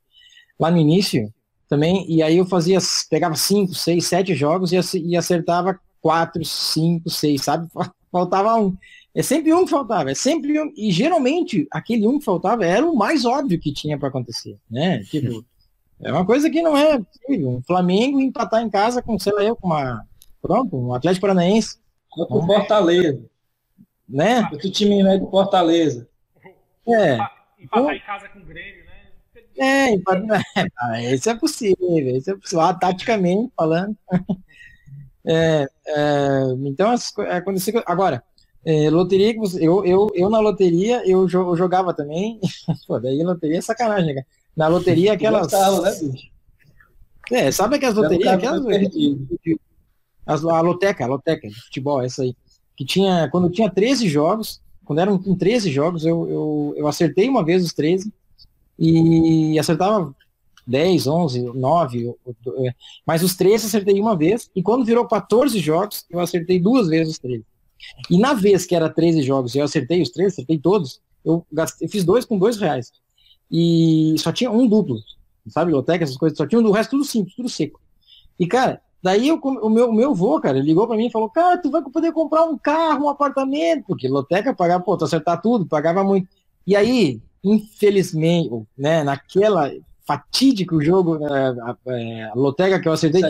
lá no início também, e aí eu fazia, pegava cinco, seis, sete jogos e, e acertava quatro, cinco, seis, sabe? Faltava um. É sempre um que faltava, é sempre um. E geralmente aquele um que faltava era o mais óbvio que tinha para acontecer, né? Tipo, é uma coisa que não é possível. Um Flamengo empatar em casa com, sei lá, eu, com uma. Pronto, um Atlético Paranaense. Com Fortaleza. Né? Outro time é do Fortaleza. É. Empatar em casa com o Grêmio, né? É, empatar. Esse é possível, esse é possível. Ah, taticamente falando. É, é, então, aconteceu. Agora, é, loteria que você, eu, eu, eu na loteria eu, jogava também. Pô, daí loteria é sacanagem, né? Na loteria aquelas. Gostava, né, bicho? É, sabe aquelas loterias? Aquelas, as, a loteca, a loteca de futebol, essa aí. Que tinha, quando tinha 13 jogos, quando eram com 13 jogos, eu, eu, eu acertei uma vez os 13 e acertava 10, 11, 9, mas os 13 acertei uma vez, e quando virou 14 jogos, eu acertei duas vezes os 13. E na vez que era 13 jogos e eu acertei os 13, acertei todos, eu, gastei, eu fiz dois com dois reais. E só tinha um duplo, sabe, loteca, essas coisas, só tinha um, o resto tudo simples, tudo seco. E, cara, daí eu, o meu, o meu vô, cara, ligou para mim e falou, cara, tu vai poder comprar um carro, um apartamento, porque loteca pagava, pô, tu acertar tudo, pagava muito. E aí, infelizmente, né, naquela fatídico jogo, é, a, é, a, loteca que eu acertei,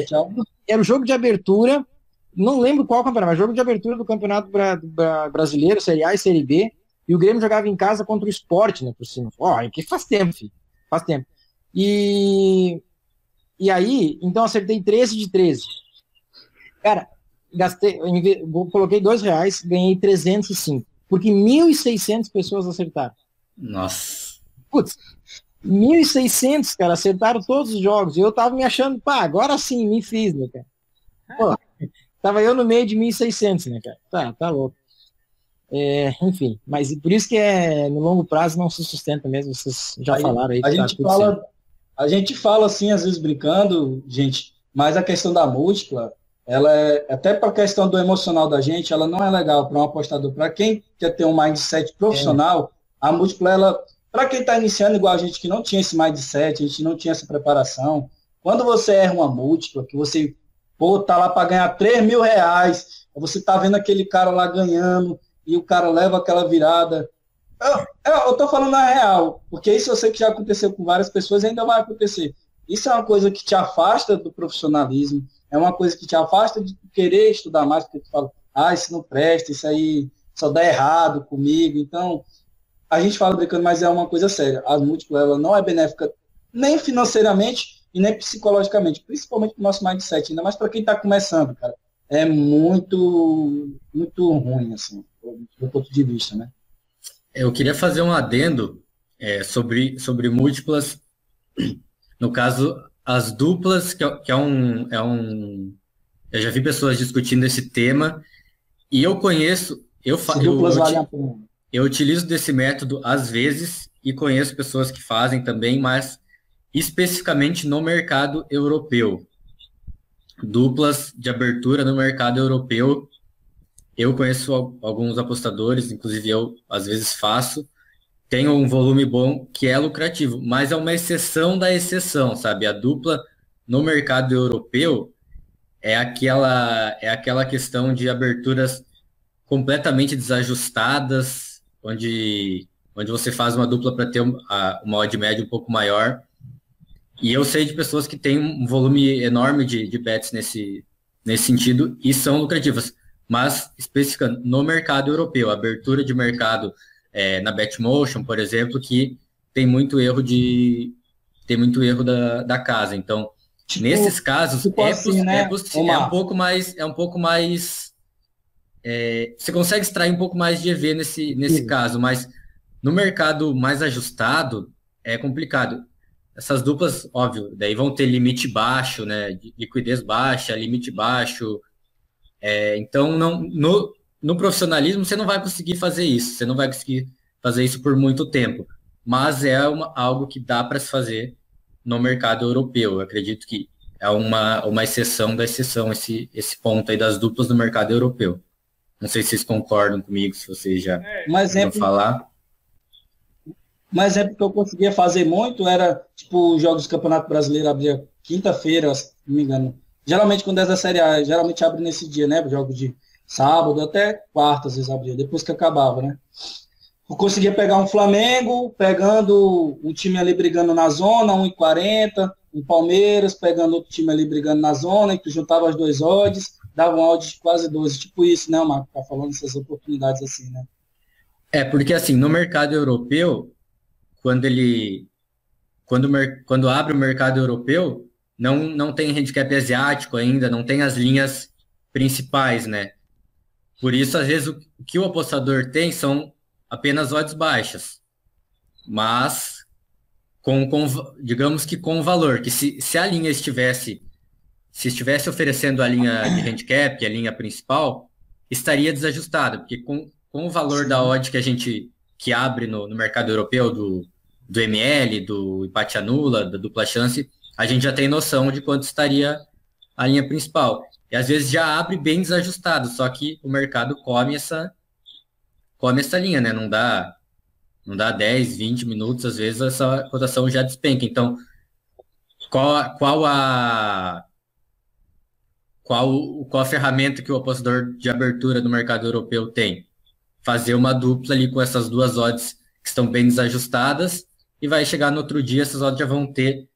era o jogo de abertura, não lembro qual campeonato, mas jogo de abertura do Campeonato Bra Bra Brasileiro, Série A e Série B, e o Grêmio jogava em casa contra o esporte, né, por cima. Ó, oh, que faz tempo, filho. Faz tempo. E, e aí, então acertei 13 de 13. Cara, gastei, coloquei dois reais, ganhei 305. Porque 1.600 pessoas acertaram. Nossa. Putz, 1.600, cara, acertaram todos os jogos. E eu tava me achando, pá, agora sim, me fiz, né, cara? Pô, tava eu no meio de 1.600, né, cara? Tá, tá louco. É, enfim, mas por isso que é no longo prazo não se sustenta mesmo, vocês já aí, falaram aí. A tá gente fala, a gente fala assim, às vezes brincando, gente, mas a questão da múltipla, ela é até para a questão do emocional da gente, ela não é legal para um apostador. Para quem quer ter um mindset profissional, é. a múltipla, ela, para quem está iniciando igual a gente que não tinha esse mindset, a gente não tinha essa preparação, quando você erra uma múltipla, que você pô, tá lá para ganhar 3 mil reais, você tá vendo aquele cara lá ganhando, e o cara leva aquela virada. Eu, eu, tô falando a real, porque isso eu sei que já aconteceu com várias pessoas e ainda vai acontecer. Isso é uma coisa que te afasta do profissionalismo, é uma coisa que te afasta de querer estudar mais, porque tu fala, ah, isso não presta, isso aí só dá errado comigo. Então, a gente fala brincando, mas é uma coisa séria. A múltipla, ela não é benéfica nem financeiramente e nem psicologicamente, principalmente para o nosso mindset, ainda mais para quem está começando, cara. É muito, muito ruim, assim do ponto de vista, né? Eu queria fazer um adendo é, sobre, sobre múltiplas, no caso, as duplas, que é, que é, um, é um. Eu já vi pessoas discutindo esse tema, e eu conheço, eu, eu, eu, eu utilizo desse método às vezes, e conheço pessoas que fazem também, mas especificamente no mercado europeu. Duplas de abertura no mercado europeu eu conheço alguns apostadores, inclusive eu às vezes faço, tenho um volume bom que é lucrativo, mas é uma exceção da exceção, sabe? A dupla no mercado europeu é aquela é aquela questão de aberturas completamente desajustadas, onde onde você faz uma dupla para ter uma, uma odd média um pouco maior. E eu sei de pessoas que têm um volume enorme de, de bets nesse, nesse sentido e são lucrativas mas especificando no mercado europeu, abertura de mercado é, na Betmotion, por exemplo, que tem muito erro de tem muito erro da, da casa. Então, tipo, nesses casos tipo é, assim, né? é, é, um pouco mais é um pouco mais é, você consegue extrair um pouco mais de EV nesse nesse Sim. caso, mas no mercado mais ajustado é complicado. Essas duplas, óbvio, daí vão ter limite baixo, né? Liquidez baixa, limite baixo, é, então, não, no, no profissionalismo, você não vai conseguir fazer isso, você não vai conseguir fazer isso por muito tempo. Mas é uma, algo que dá para se fazer no mercado europeu. Eu acredito que é uma, uma exceção da exceção esse, esse ponto aí das duplas no mercado europeu. Não sei se vocês concordam comigo, se vocês já um exemplo, falar. Um exemplo que eu conseguia fazer muito era, tipo, os jogos do Campeonato Brasileiro abria quinta-feira, se não me engano. Geralmente, quando é da Série A, geralmente abre nesse dia, né? Jogos de sábado até quarta, às vezes abria, depois que acabava, né? Eu conseguia pegar um Flamengo, pegando o time ali brigando na zona, 1,40, um Palmeiras, pegando outro time ali brigando na zona, e tu juntava as duas odds, dava um odd de quase 12, tipo isso, né, Marco? Tá falando essas oportunidades assim, né? É, porque assim, no mercado europeu, quando ele. Quando, quando abre o mercado europeu, não, não tem handicap asiático ainda, não tem as linhas principais, né? Por isso, às vezes, o que o apostador tem são apenas odds baixas. Mas, com, com, digamos que com valor, que se, se a linha estivesse, se estivesse oferecendo a linha de handicap, a linha principal, estaria desajustada, porque com, com o valor Sim. da odd que a gente que abre no, no mercado europeu do, do ML, do empate anula, da dupla chance, a gente já tem noção de quanto estaria a linha principal. E às vezes já abre bem desajustado, só que o mercado come essa come essa linha, né? Não dá não dá 10, 20 minutos, às vezes essa cotação já despenca. Então, qual, qual a qual, qual a ferramenta que o apostador de abertura do mercado europeu tem? Fazer uma dupla ali com essas duas odds que estão bem desajustadas e vai chegar no outro dia, essas odds já vão ter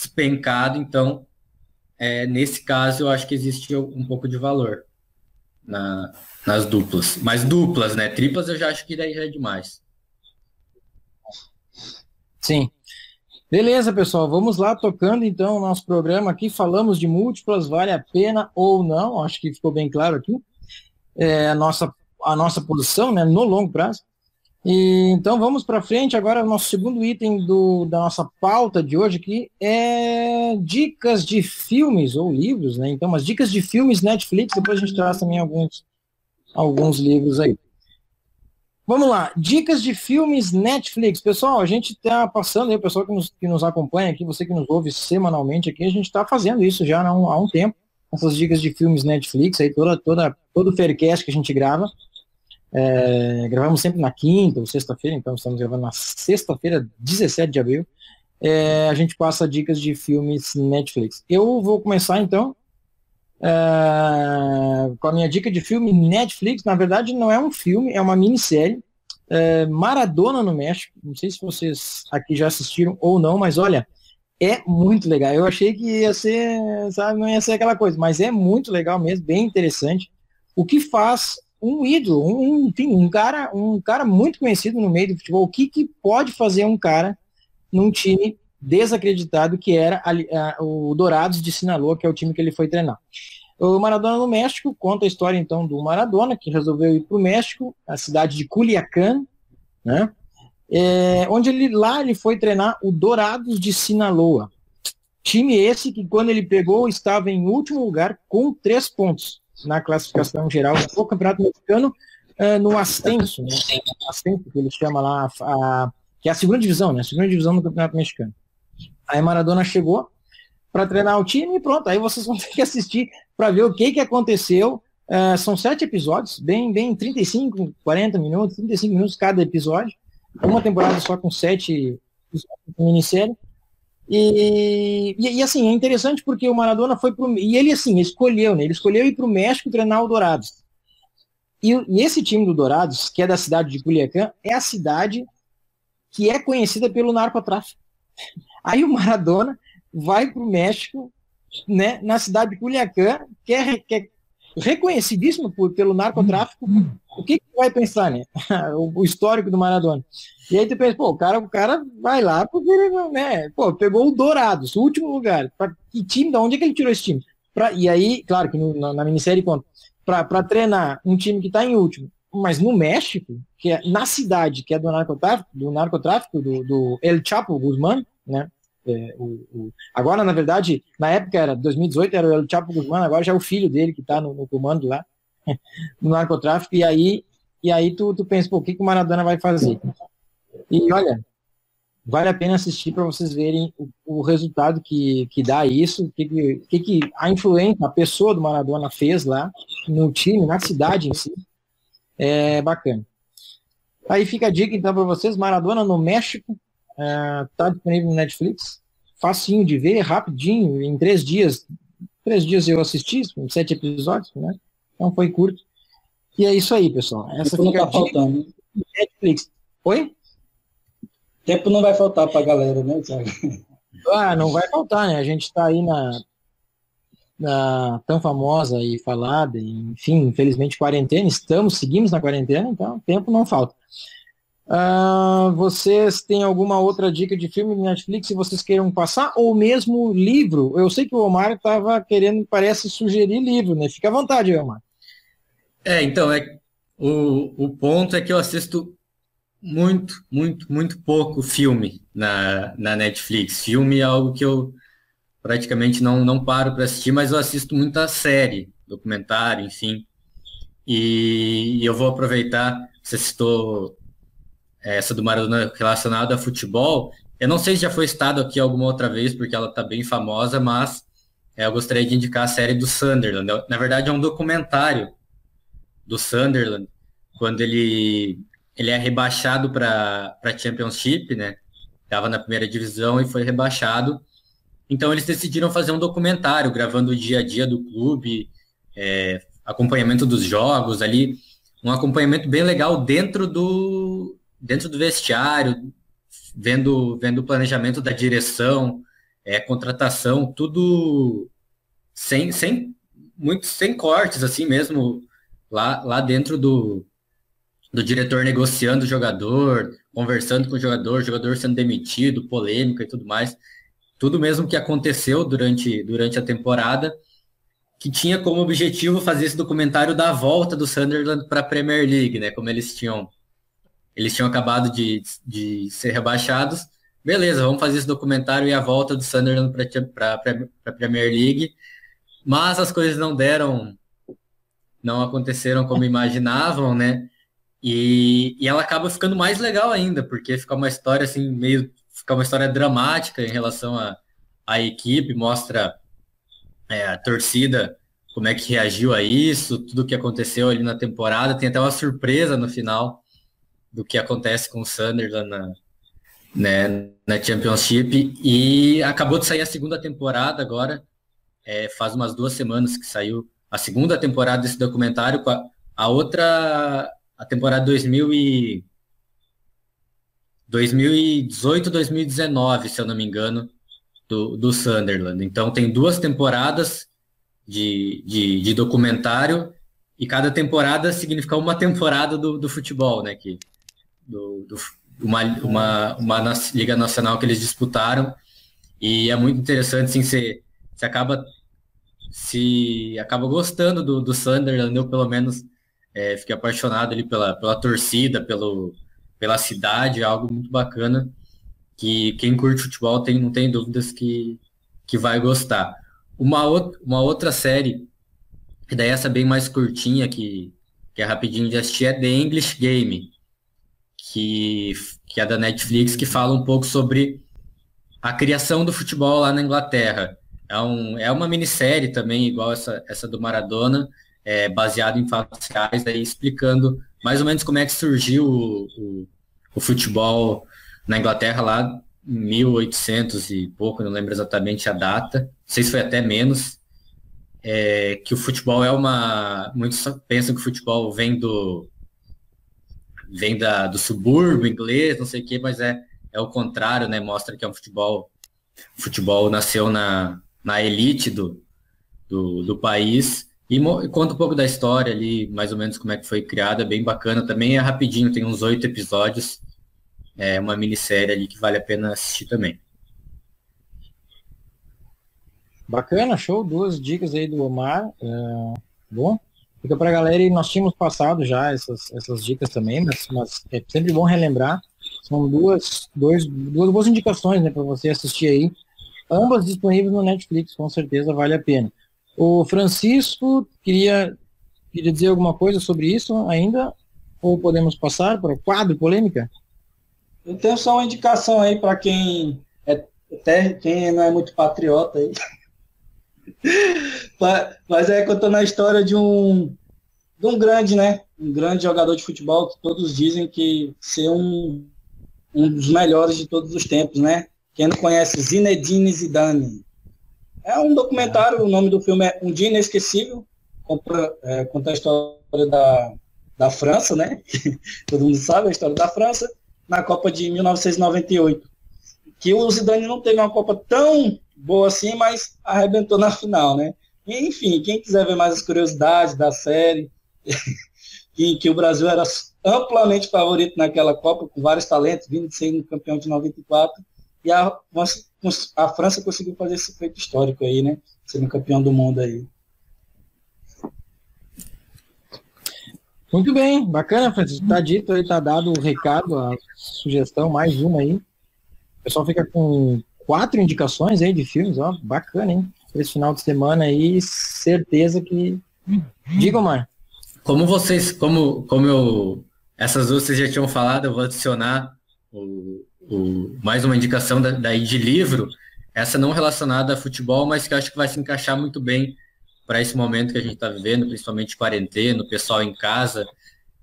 despencado, então é, nesse caso eu acho que existe um pouco de valor na, nas duplas. Mas duplas, né? Triplas eu já acho que daí já é demais. Sim. Beleza, pessoal, vamos lá tocando então o nosso programa aqui. Falamos de múltiplas, vale a pena ou não, acho que ficou bem claro aqui. É, a, nossa, a nossa posição né, no longo prazo. E, então vamos para frente. Agora, o nosso segundo item do, da nossa pauta de hoje aqui é dicas de filmes ou livros, né? Então, umas dicas de filmes Netflix, depois a gente traz também alguns, alguns livros aí. Vamos lá, dicas de filmes Netflix. Pessoal, a gente está passando aí, o pessoal que nos, que nos acompanha aqui, você que nos ouve semanalmente aqui, a gente está fazendo isso já há um, há um tempo, essas dicas de filmes Netflix, aí toda, toda, todo o Faircast que a gente grava. É, gravamos sempre na quinta ou sexta-feira, então estamos gravando na sexta-feira, 17 de abril. É, a gente passa dicas de filmes Netflix. Eu vou começar então é, com a minha dica de filme Netflix. Na verdade, não é um filme, é uma minissérie. É, Maradona no México. Não sei se vocês aqui já assistiram ou não, mas olha, é muito legal. Eu achei que ia ser, sabe, não ia ser aquela coisa, mas é muito legal mesmo, bem interessante. O que faz um ídolo, um, um cara, um cara muito conhecido no meio do futebol. O que, que pode fazer um cara num time desacreditado que era a, a, o Dourados de Sinaloa, que é o time que ele foi treinar. O Maradona no México conta a história então do Maradona, que resolveu ir para o México, a cidade de Culiacán, né? É, onde ele lá ele foi treinar o Dourados de Sinaloa. Time esse que quando ele pegou estava em último lugar com três pontos na classificação geral do Campeonato Mexicano uh, no ascenso, né? ascenso que ele chama lá, a, que é a segunda divisão, né? A segunda divisão do Campeonato Mexicano. Aí Maradona chegou para treinar o time e pronto. Aí vocês vão ter que assistir para ver o que, que aconteceu. Uh, são sete episódios, bem, bem 35, 40 minutos, 35 minutos cada episódio. Uma temporada só com sete minissérie. E, e, e, assim, é interessante porque o Maradona foi pro. E ele, assim, escolheu, né? Ele escolheu ir para o México treinar o Dourados. E, e, esse time do Dourados, que é da cidade de Culiacán, é a cidade que é conhecida pelo narcotráfico. Aí o Maradona vai para o México, né, na cidade de Culiacán, que é, que é reconhecidíssimo por, pelo narcotráfico. O que, que vai pensar, né? o, histórico do Maradona. E aí tu pensa, pô, o cara, o cara vai lá porque ele, né, pô, pegou o Dourados, o último lugar. Pra, que time, da onde é que ele tirou esse time? Pra, e aí, claro que no, na, na minissérie conta, para treinar um time que está em último, mas no México, que é na cidade que é do narcotráfico, do narcotráfico, do, do El Chapo Guzmán, né? É, o, o, agora, na verdade, na época era 2018, era o El Chapo Guzmán, agora já é o filho dele que está no, no, comando lá, no narcotráfico, e aí, e aí tu, tu pensa, pô, o que, que o Maradona vai fazer? E olha, vale a pena assistir para vocês verem o, o, resultado que, que dá isso, que, que, que a influência, a pessoa do Maradona fez lá, no time, na cidade em si. É bacana. Aí fica a dica então para vocês, Maradona no México, está é, disponível no Netflix, facinho de ver, rapidinho, em três dias, três dias eu assisti, sete episódios, né? Então foi curto. E é isso aí, pessoal. Essa Tempo fica não tá faltando. Netflix. Oi? Tempo não vai faltar para a galera, né, Thiago? Ah, não vai faltar, né? A gente está aí na, na tão famosa e falada, enfim, infelizmente quarentena, estamos, seguimos na quarentena, então tempo não falta. Uh, vocês têm alguma outra dica de filme de Netflix se vocês queiram passar? Ou mesmo livro? Eu sei que o Omar estava querendo, parece, sugerir livro, né? Fica à vontade, Omar. É, então, é, o, o ponto é que eu assisto muito, muito, muito pouco filme na, na Netflix. Filme é algo que eu praticamente não, não paro para assistir, mas eu assisto muita série, documentário, enfim. E, e eu vou aproveitar, você citou essa do Maradona relacionada a futebol. Eu não sei se já foi estado aqui alguma outra vez, porque ela está bem famosa, mas é, eu gostaria de indicar a série do Sunderland. Na verdade, é um documentário do Sunderland, quando ele, ele é rebaixado para a Championship, né? Estava na primeira divisão e foi rebaixado. Então eles decidiram fazer um documentário, gravando o dia a dia do clube, é, acompanhamento dos jogos ali, um acompanhamento bem legal dentro do, dentro do vestiário, vendo, vendo o planejamento da direção, é, contratação, tudo sem, sem, muito, sem cortes, assim mesmo, lá, lá dentro do, do diretor negociando o jogador, conversando com o jogador, jogador sendo demitido, polêmica e tudo mais. Tudo mesmo que aconteceu durante, durante a temporada, que tinha como objetivo fazer esse documentário da volta do Sunderland para a Premier League, né? Como eles tinham eles tinham acabado de, de ser rebaixados. Beleza, vamos fazer esse documentário e a volta do Sunderland para a Premier League. Mas as coisas não deram, não aconteceram como imaginavam, né? E, e ela acaba ficando mais legal ainda, porque fica uma história assim, meio. Fica uma história dramática em relação à a, a, equipe, mostra é, a torcida, como é que reagiu a isso, tudo que aconteceu ali na temporada. Tem até uma surpresa no final do que acontece com o Sunderland na, né, na Championship. E acabou de sair a segunda temporada agora. É, faz umas duas semanas que saiu a segunda temporada desse documentário. A, a outra, a temporada 2000 e 2018, 2019, se eu não me engano, do, do Sunderland. Então tem duas temporadas de, de, de documentário e cada temporada significa uma temporada do, do futebol, né? Que do, do uma, uma, uma liga nacional que eles disputaram e é muito interessante, sim, você, você acaba se acaba gostando do, do Sunderland, eu pelo menos é, fiquei apaixonado ali pela, pela torcida, pelo, pela cidade, é algo muito bacana que quem curte futebol tem, não tem dúvidas que, que vai gostar. Uma, outra, uma outra série, que daí essa bem mais curtinha, que, que é rapidinho de assistir, é The English Game que, que é da Netflix, que fala um pouco sobre a criação do futebol lá na Inglaterra. É, um, é uma minissérie também, igual essa, essa do Maradona, é, baseado em fatos reais, aí explicando mais ou menos como é que surgiu o, o, o futebol na Inglaterra lá em 1800 e pouco, não lembro exatamente a data, não sei se foi até menos, é, que o futebol é uma. Muitos pensam que o futebol vem do, vem da, do subúrbio inglês, não sei o quê, mas é, é o contrário, né? Mostra que é um futebol. O futebol nasceu na, na elite do, do, do país. E, conta um pouco da história ali, mais ou menos como é que foi criada, bem bacana. Também é rapidinho, tem uns oito episódios. É uma minissérie ali que vale a pena assistir também. Bacana, show. Duas dicas aí do Omar. É, bom, Fica para a galera, e nós tínhamos passado já essas, essas dicas também, mas, mas é sempre bom relembrar. São duas, dois, duas boas indicações né, para você assistir aí. Ambas disponíveis no Netflix, com certeza vale a pena. O Francisco queria, queria dizer alguma coisa sobre isso ainda? Ou podemos passar para o quadro polêmica? Eu tenho só uma indicação aí para quem é até quem não é muito patriota aí. mas, é contando a história de um de um grande, né? Um grande jogador de futebol que todos dizem que ser um, um dos melhores de todos os tempos, né? Quem não conhece Zinedine Zidane. É um documentário, o nome do filme é Um Dia Inesquecível, conta, é, conta a história da, da França, né? Todo mundo sabe a história da França, na Copa de 1998. Que o Zidane não teve uma Copa tão boa assim, mas arrebentou na final, né? E, enfim, quem quiser ver mais as curiosidades da série, que, que o Brasil era amplamente favorito naquela Copa, com vários talentos, vindo de ser campeão de 94, e a, a França conseguiu fazer esse feito histórico aí, né? Sendo campeão do mundo aí. Muito bem, bacana, Francisco. Tá dito aí, tá dado o recado, a sugestão, mais uma aí. O pessoal fica com quatro indicações aí de filmes, ó, bacana, hein? Esse final de semana aí, certeza que. Diga, Mar. Como vocês, como, como eu. Essas duas vocês já tinham falado, eu vou adicionar o, o, mais uma indicação da, daí de livro, essa não relacionada a futebol, mas que eu acho que vai se encaixar muito bem para esse momento que a gente está vivendo, principalmente quarentena, o pessoal em casa,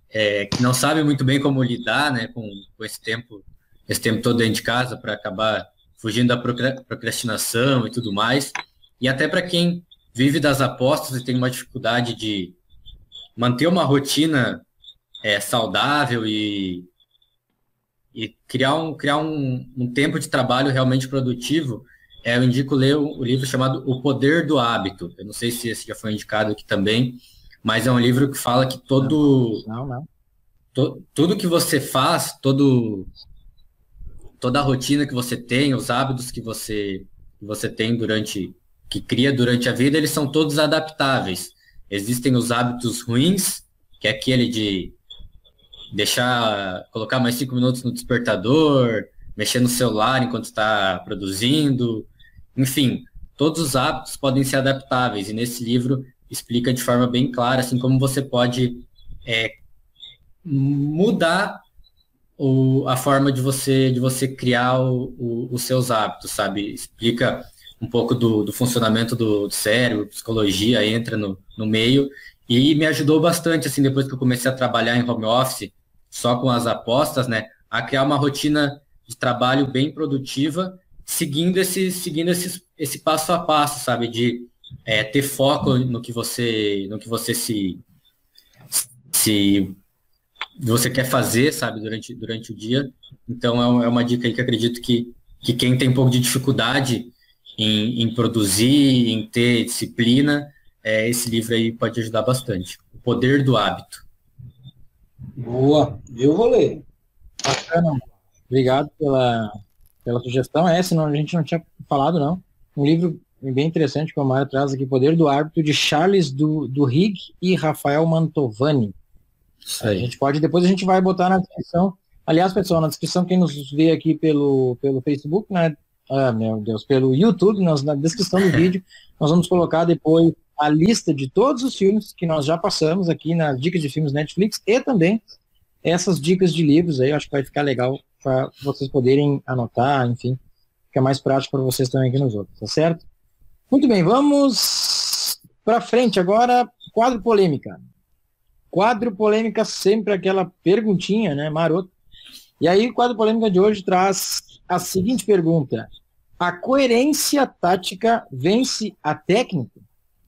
é, que não sabe muito bem como lidar né, com, com esse tempo, esse tempo todo dentro de casa para acabar fugindo da procrastinação e tudo mais. E até para quem vive das apostas e tem uma dificuldade de manter uma rotina é, saudável e, e criar, um, criar um, um tempo de trabalho realmente produtivo, é, eu indico ler o, o, livro chamado O Poder do Hábito. Eu não sei se esse já foi indicado aqui também, mas é um livro que fala que todo. Não, não. To, tudo que você faz, todo, toda a rotina que você tem, os hábitos que você, que você tem durante. que cria durante a vida, eles são todos adaptáveis. Existem os hábitos ruins, que é aquele de deixar, colocar mais cinco minutos no despertador, mexer no celular enquanto está produzindo, enfim, todos os hábitos podem ser adaptáveis e nesse livro explica de forma bem clara assim como você pode é, mudar o, a forma de você de você criar o, o, os seus hábitos, sabe? Explica um pouco do, do funcionamento do, do, cérebro, psicologia entra no, no meio e me ajudou bastante assim depois que eu comecei a trabalhar em home office só com as apostas, né, a criar uma rotina de trabalho bem produtiva, seguindo esse seguindo esse, esse passo a passo, sabe, de é, ter foco no que você no que você se se você quer fazer, sabe, durante, durante o dia. Então é, é uma dica aí que acredito que, que quem tem um pouco de dificuldade em, em produzir, em ter disciplina, é, esse livro aí pode ajudar bastante. O Poder do Hábito. Boa, eu vou ler. Bacana. Obrigado pela, pela sugestão. É, senão a gente não tinha falado, não. Um livro bem interessante que o Mário traz aqui, Poder do Hábito, de Charles do, do Rig e Rafael Mantovani. A gente pode, depois a gente vai botar na descrição. Aliás, pessoal, na descrição, quem nos vê aqui pelo, pelo Facebook, né? Ah, meu Deus, pelo YouTube, nós, na descrição do vídeo, nós vamos colocar depois a lista de todos os filmes que nós já passamos aqui nas dicas de filmes Netflix e também essas dicas de livros aí, eu acho que vai ficar legal para vocês poderem anotar, enfim, fica mais prático para vocês também aqui nos outros, tá certo? Muito bem, vamos para frente agora, quadro polêmica. Quadro polêmica sempre aquela perguntinha, né, maroto. E aí, o quadro polêmica de hoje traz a seguinte pergunta: a coerência tática vence a técnica?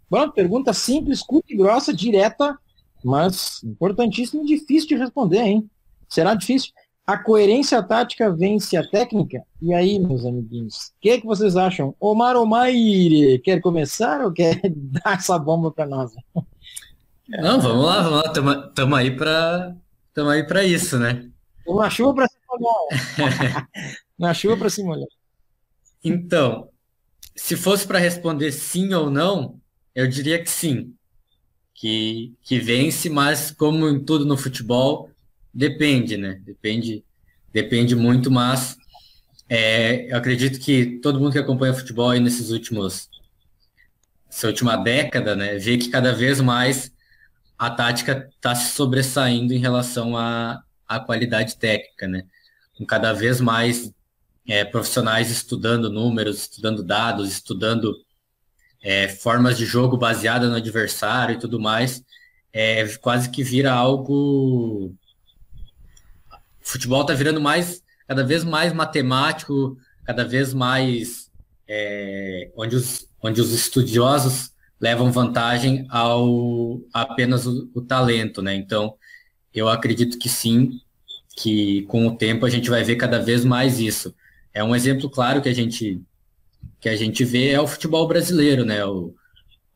Bom, pergunta simples, curta e grossa, direta, mas importantíssimo e difícil de responder, hein? Será difícil? A coerência tática vence a técnica? E aí, meus amiguinhos, o que, que vocês acham? Omar Omaire, quer começar ou quer dar essa bomba para nós? Não, vamos lá, vamos lá, tamo, tamo aí para tamo aí para isso, né? Uma chuva para se molhar. Uma chuva para se molhar. Então, se fosse para responder sim ou não, eu diria que sim. Que, que vence, mas como em tudo no futebol, depende, né? Depende, depende muito, mas é, eu acredito que todo mundo que acompanha futebol aí nesses últimos essa última década, né, vê que cada vez mais a tática está se sobressaindo em relação à, à qualidade técnica, né? Com cada vez mais é, profissionais estudando números, estudando dados, estudando é, formas de jogo baseada no adversário e tudo mais. é, quase que vira algo. O futebol está virando mais, cada vez mais matemático, cada vez mais é, onde, os, onde os estudiosos levam vantagem ao apenas o, o talento, né? Então, eu acredito que sim, que com o tempo a gente vai ver cada vez mais isso. É um exemplo claro que a gente que a gente vê é o futebol brasileiro, né? O,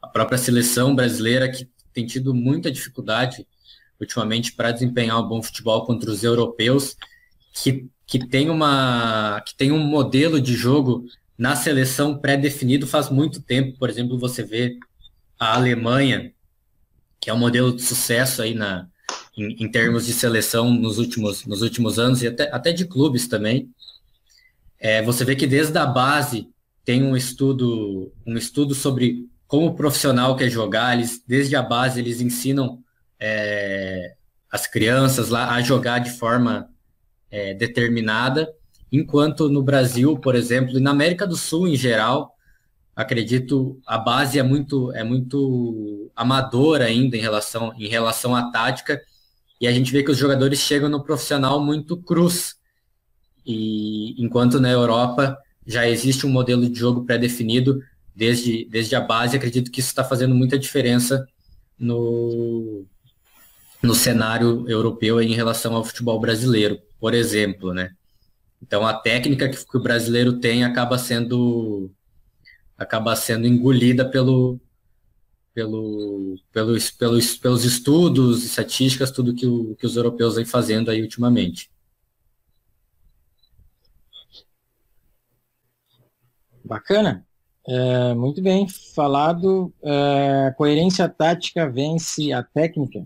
a própria seleção brasileira que tem tido muita dificuldade ultimamente para desempenhar um bom futebol contra os europeus, que, que tem uma que tem um modelo de jogo na seleção pré-definido faz muito tempo. Por exemplo, você vê a Alemanha, que é um modelo de sucesso aí na, em, em, termos de seleção nos últimos, nos últimos anos e até, até de clubes também. É, você vê que desde a base tem um estudo, um estudo sobre como o profissional quer jogar, eles, desde a base eles ensinam é, as crianças lá a jogar de forma é, determinada, enquanto no Brasil, por exemplo, e na América do Sul em geral, acredito a base é muito é muito amadora ainda em relação em relação à tática e a gente vê que os jogadores chegam no profissional muito cruz. E enquanto na Europa já existe um modelo de jogo pré-definido desde, desde a base, acredito que isso está fazendo muita diferença no, no cenário europeu em relação ao futebol brasileiro, por exemplo, né? Então a técnica que, que o brasileiro tem acaba sendo acaba sendo engolida pelo, pelo, pelos, pelos, pelos estudos, estatísticas, tudo que, o, que os europeus vêm fazendo aí ultimamente. Bacana. É, muito bem falado. É, coerência tática vence a técnica.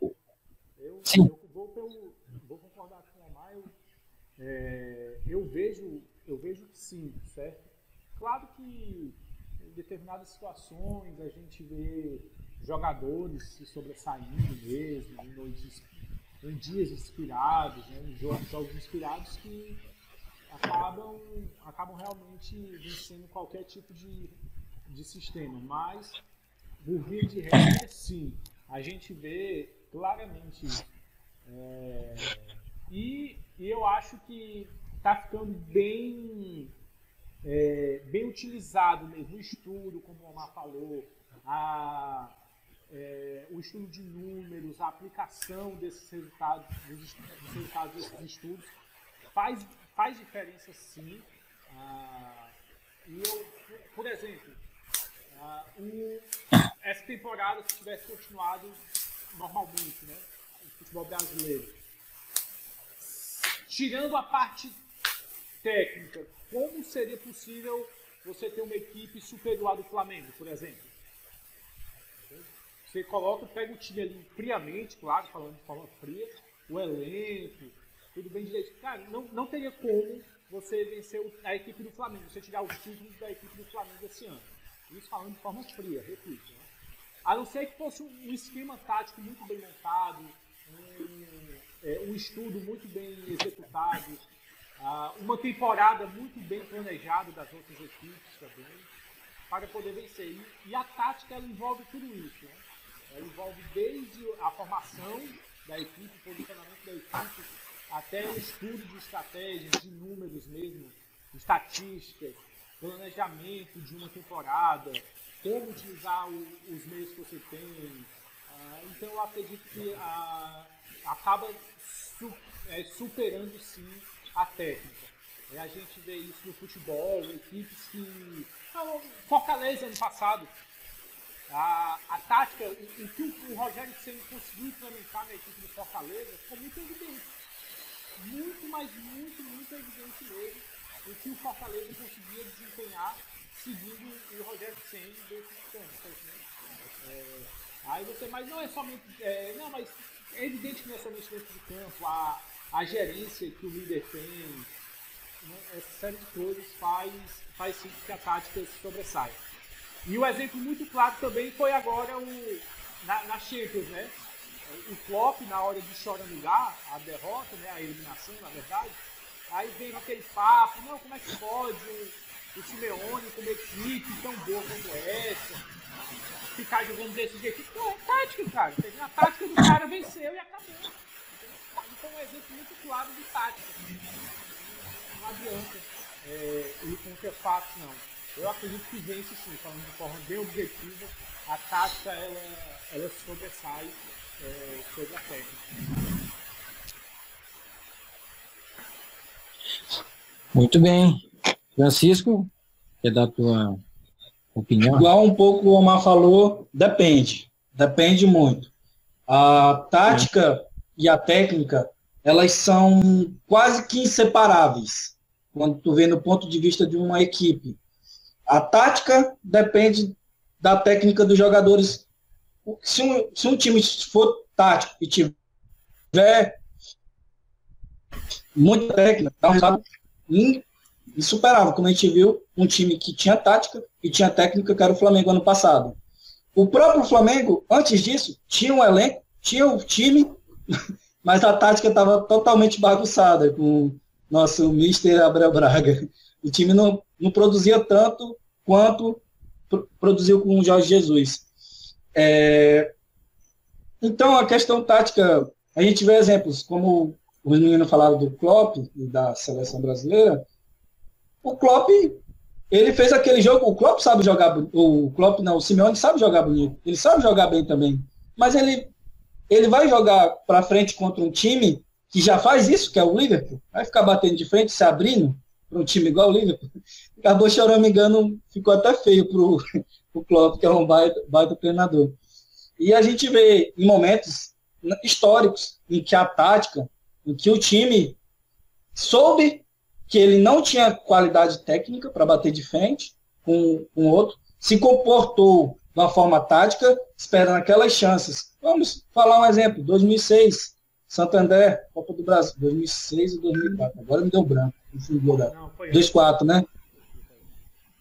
Eu, Sim. Eu vou, pelo, vou concordar com o. Eu, é, eu, vejo, eu vejo que sim, certo? Claro que em determinadas situações a gente vê jogadores se sobressaindo mesmo, em, noites, em dias inspirados, né, em jogos inspirados que acabam, acabam realmente vencendo qualquer tipo de, de sistema. Mas, por via de regra, sim, a gente vê claramente isso. É, e, e, eu acho que está ficando bem, é, bem utilizado mesmo o estudo, como o Omar falou, a, é, o estudo de números, a aplicação desses resultados, dos, dos resultados desses estudos, faz faz diferença sim. Ah, e eu, por exemplo, ah, o, essa temporada, se tivesse continuado normalmente, né? O futebol brasileiro. Tirando a parte técnica, como seria possível você ter uma equipe superior do Flamengo, por exemplo? Você coloca, pega o time ali friamente, claro, falando de forma fria, o elenco, tudo bem direito. Cara, não, não teria como você vencer a equipe do Flamengo, você tirar os títulos da equipe do Flamengo esse ano. Isso falando de forma fria, repito. Né? A não ser que fosse um esquema tático muito bem montado, um, é, um estudo muito bem executado, uh, uma temporada muito bem planejada das outras equipes também, para poder vencer. E, e a tática ela envolve tudo isso. Né? Ela envolve desde a formação da equipe, o posicionamento da equipe, até o estudo de estratégias, de números mesmo, estatísticas, planejamento de uma temporada, como utilizar o, os meios que você tem. Ah, então eu acredito que ah, acaba su, é, superando sim a técnica. É, a gente vê isso no futebol, equipes que. Ah, Fortaleza ano passado. A, a tática, o, o que o, Rogério Senna conseguiu implementar na equipe do Fortaleza ficou muito evidente muito, mas muito, muito evidente mesmo o que o Fortaleza conseguia desempenhar seguindo o Rogério Senna desses campos. Né? É, aí você, mas não é somente. É, não, mas é evidente que não é somente dentro do campo, a, a gerência que o líder tem, né? essa série de coisas faz, faz sim que a tática se sobressaia. E o exemplo muito claro também foi agora o, na, na Champions, né? O Klopp, na hora de choramingar a derrota, né, a eliminação, na verdade, aí vem aquele papo, não, como é que pode o Simeone com uma equipe tão boa como essa, ficar jogando desse jeito. Pô, é tática, cara. A tática do cara venceu e acabou. Então é um exemplo muito claro de tática. Não adianta é, ir com fatos, não. Eu acredito que vence sim, falando de forma bem objetiva, a tática ela, ela sobressai é, sobre a. Muito bem. Francisco, quer dar a tua opinião? Igual um pouco o Omar falou, depende. Depende muito. A tática e a técnica, elas são quase que inseparáveis. Quando tu vê no ponto de vista de uma equipe. A tática depende da técnica dos jogadores. Se um, se um time for tático e tiver muita técnica, dá um resultado insuperável, como a gente viu, um time que tinha tática e tinha técnica, que era o Flamengo ano passado. O próprio Flamengo, antes disso, tinha um elenco, tinha o um time, mas a tática estava totalmente bagunçada com o nosso Mister Abreu Braga. O time não, não produzia tanto quanto produziu com o Jorge Jesus. É... Então, a questão tática, a gente vê exemplos, como os meninos falaram do Klopp e da seleção brasileira, o Klopp, ele fez aquele jogo, o Klopp sabe jogar, o Klopp não, o Simeone sabe jogar bonito, ele sabe jogar bem também, mas ele, ele vai jogar para frente contra um time que já faz isso, que é o Liverpool, vai ficar batendo de frente, se abrindo para um time igual o Liverpool, acabou engano, ficou até feio pro, o Klopp, que é um baita, baita treinador. E a gente vê em momentos históricos em que a tática em que o time soube que ele não tinha qualidade técnica para bater de frente com o outro, se comportou de uma forma tática, esperando aquelas chances. Vamos falar um exemplo, 2006, Santander, Copa do Brasil, 2006 e 2004, agora me deu branco, não 2-4, né?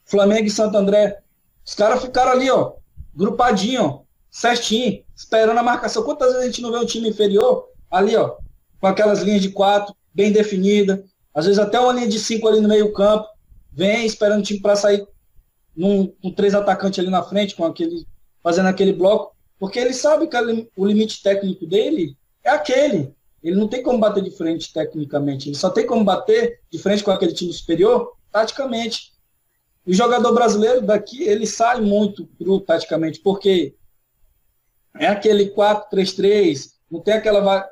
Flamengo e Santo André, os caras ficaram ali, ó, grupadinho, certinho, esperando a marcação. Quantas vezes a gente não vê um time inferior ali, ó, com aquelas linhas de quatro bem definida, às vezes até uma linha de cinco ali no meio campo, vem esperando o time para sair num, com três atacantes ali na frente, com aquele fazendo aquele bloco, porque ele sabe que o limite técnico dele é aquele. Ele não tem como bater de frente tecnicamente, ele só tem como bater de frente com aquele time superior taticamente. O jogador brasileiro daqui, ele sai muito cru taticamente, porque é aquele 4-3-3, não tem aquela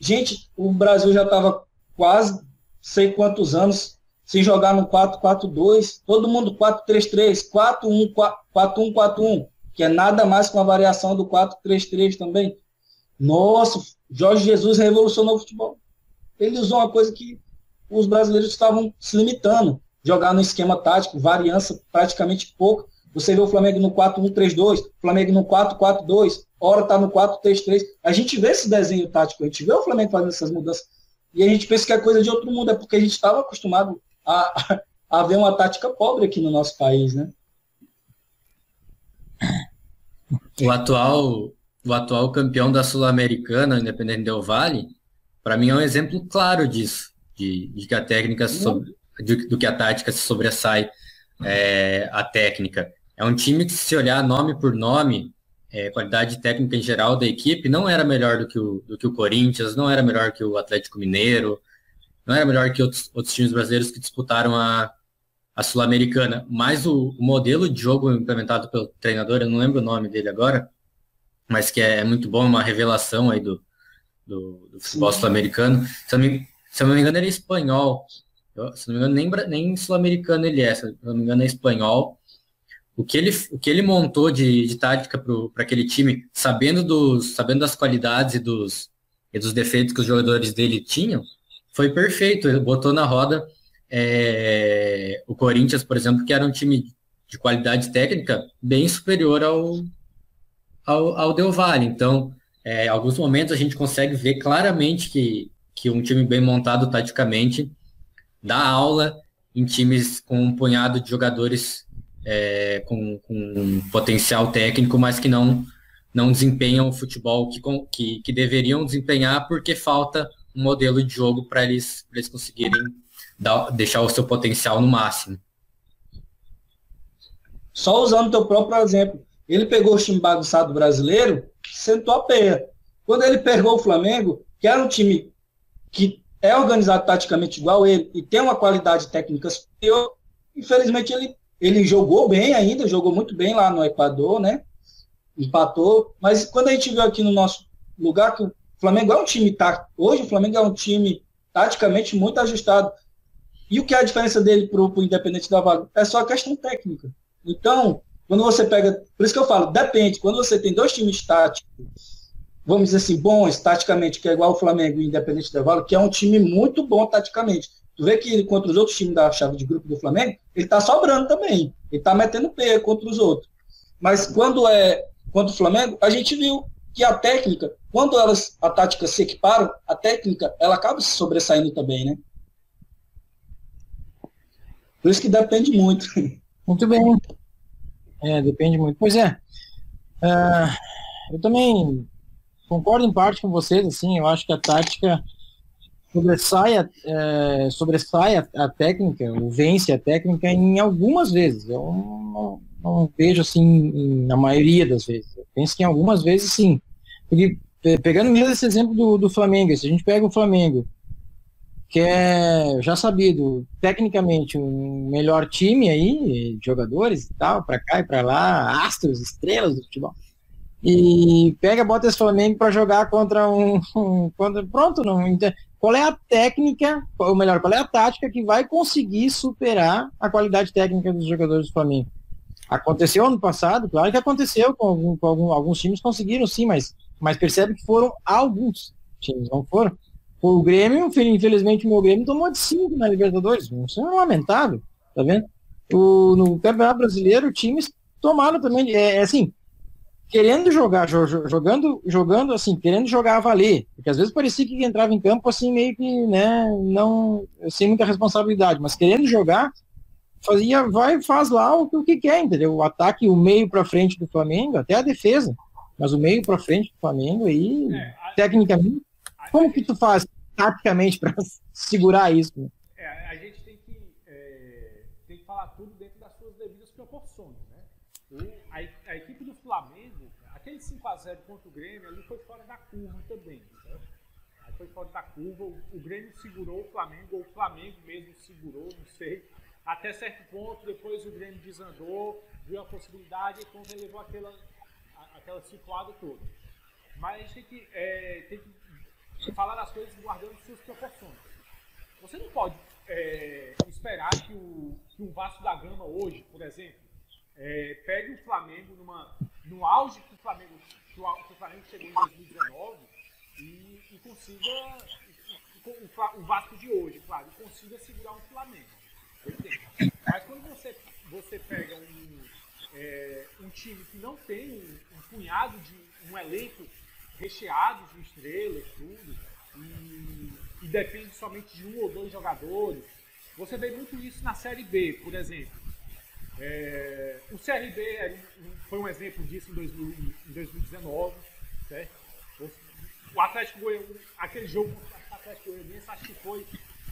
Gente, o Brasil já estava quase sei quantos anos sem jogar no 4-4-2. Todo mundo 4-3-3, 4-1-4-1, que é nada mais que uma variação do 4-3-3 também. Nossa, Jorge Jesus revolucionou o futebol. Ele usou uma coisa que os brasileiros estavam se limitando. Jogar no esquema tático, variância praticamente pouca. Você vê o Flamengo no 4-1-3-2, Flamengo no 4-4-2, hora tá no 4-3-3. A gente vê esse desenho tático, a gente vê o Flamengo fazendo essas mudanças. E a gente pensa que é coisa de outro mundo, é porque a gente estava acostumado a, a ver uma tática pobre aqui no nosso país, né? O atual, o atual campeão da Sul-Americana, Independente Del Vale, para mim é um exemplo claro disso, de, de que a técnica sobre, de, do que a tática se sobressai é, a técnica. É um time que, se olhar nome por nome, é, qualidade técnica em geral da equipe não era melhor do que, o, do que o Corinthians, não era melhor que o Atlético Mineiro, não era melhor que outros, outros times brasileiros que disputaram a, a Sul-Americana. Mas o, o, modelo de jogo implementado pelo treinador, eu não lembro o nome dele agora, mas que é, é muito bom, uma revelação aí do, do, do futebol sul-americano. Se, eu se eu não me engano, ele é espanhol. Se não me engano, nem, nem sul-americano ele é, se não me engano, é espanhol o que ele, o que ele montou de, de tática para aquele time, sabendo, dos, sabendo das qualidades e dos, e dos defeitos que os jogadores dele tinham, foi perfeito. Ele botou na roda é, o Corinthians, por exemplo, que era um time de qualidade técnica bem superior ao, ao, ao Del Valle. Então, é, alguns momentos a gente consegue ver claramente que, que um time bem montado taticamente dá aula em times com um punhado de jogadores é, com, com potencial técnico, mas que não, não desempenham o futebol que, que, que deveriam desempenhar porque falta um modelo de jogo para eles, eles conseguirem dar, deixar o seu potencial no máximo. Só usando o teu próprio exemplo. Ele pegou o time bagunçado brasileiro, sentou a peia. Quando ele pegou o Flamengo, que era um time que é organizado taticamente igual ele e tem uma qualidade técnica superior, infelizmente ele, ele jogou bem ainda, jogou muito bem lá no Equador, né? Empatou, mas quando a gente viu aqui no nosso lugar que o Flamengo é um time tático, hoje o Flamengo é um time taticamente muito ajustado. E o que é a diferença dele para o Independente da Vaga? É só a questão técnica. Então, quando você pega. Por isso que eu falo, depende. Quando você tem dois times táticos, vamos dizer assim, bons taticamente, que é igual o Flamengo e o Independente da Vaga, que é um time muito bom taticamente. Tu vê que contra os outros times da chave de grupo do Flamengo, ele está sobrando também. Ele está metendo P contra os outros. Mas quando é contra o Flamengo, a gente viu que a técnica, quando elas, a tática se equiparam, a técnica, ela acaba se sobressaindo também, né? Por isso que depende muito. Muito bem. É, depende muito. Pois é. Uh, eu também concordo em parte com vocês, assim, eu acho que a tática sobressai a, é, sobressai a, a, técnica, ou vence a técnica em algumas vezes. Eu não, não vejo assim na maioria das vezes. Eu penso que em algumas vezes sim. Porque, pegando mesmo esse exemplo do, do Flamengo, se a gente pega o Flamengo, que é já sabido, tecnicamente, um melhor time aí, de jogadores e tal, para cá e para lá, astros, estrelas do futebol. E pega, bota esse Flamengo para jogar contra um, um contra, pronto, não, qual é a técnica, ou melhor, qual é a tática que vai conseguir superar a qualidade técnica dos jogadores do Flamengo? Aconteceu ano passado, claro que aconteceu, com, algum, com algum, alguns times conseguiram sim, mas, mas percebe que foram alguns times, não foram. O Grêmio, infelizmente o meu Grêmio tomou de 5 na Libertadores, isso é lamentável, tá vendo? O, no Campeonato Brasileiro, times tomaram também, é, é assim, querendo jogar, jogando, jogando assim, querendo jogar a valer, porque às vezes parecia que entrava em campo assim meio que, né, não, sem muita responsabilidade, mas querendo jogar, fazia, vai, faz lá o, o que quer, entendeu? O ataque, o meio para frente do Flamengo, até a defesa, mas o meio para frente do Flamengo aí, é, tecnicamente, como que tu faz taticamente para segurar isso? Né? É, a gente tem que, é, tem que falar tudo dentro das suas devidas proporções, né? O, a, equipe do Flamengo, aquele 5x0 contra o Grêmio ali foi fora da curva também, certo? Aí foi fora da curva, o, o Grêmio segurou o Flamengo, ou o Flamengo mesmo segurou, não sei até certo ponto, depois o Grêmio desandou, viu a possibilidade então levou aquela, aquela situada toda. Mas a gente tem que, é, tem que falar das coisas guardando suas proporções. Você não pode é, esperar que o, que o Vasco da Gama hoje, por exemplo, é, pegue o Flamengo numa, no auge que o Flamengo, que o, que o Flamengo chegou em 2019 e, e consiga, o, o Vasco de hoje, claro, consiga segurar um Flamengo. Mas quando você, você pega um, é, um time que não tem um, um, punhado de um elenco recheado de estrelas, tudo, e, e depende somente de um ou dois jogadores, você vê muito isso na Série B, por exemplo. É, o CRB foi um exemplo disso em, 2000, em 2019, certo? O Atlético Goianiense, aquele jogo Atlético Goianiense, acho que foi.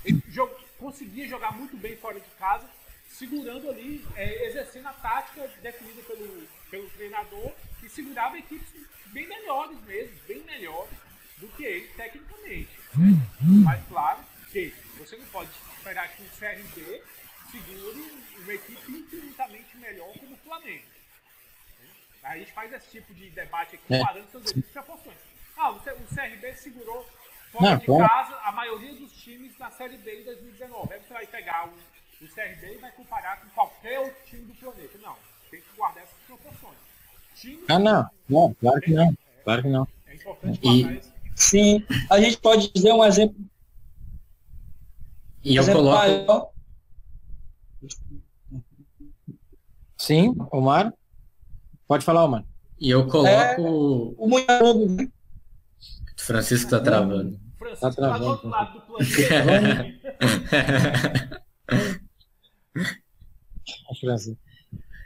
Ele jogou, conseguia jogar muito bem fora de casa, segurando ali, é, exercendo a tática definida pelo, pelo treinador e segurava equipes bem melhores mesmo, bem melhores do que ele tecnicamente. Né? Mas claro que você não pode esperar que o CRB segure uma equipe infinitamente melhor como o Flamengo. Aí a gente faz esse tipo de debate aqui, comparando é. seus devidos proporções. Ah, o CRB segurou fora não, de casa a maioria dos times na Série B em 2019. Aí você vai pegar o, o CRB e vai comparar com qualquer outro time do planeta. Não, tem que guardar essas proporções. Time ah, não, não, claro que não. Claro que não. É importante guardar e, isso. Sim, a gente pode dizer um exemplo. E eu exemplo coloco. Maior. Sim, Omar. Pode falar, Omar. E eu coloco. É, o né? Francisco tá travando. Francisco tá, travando. tá do outro lado do planeta.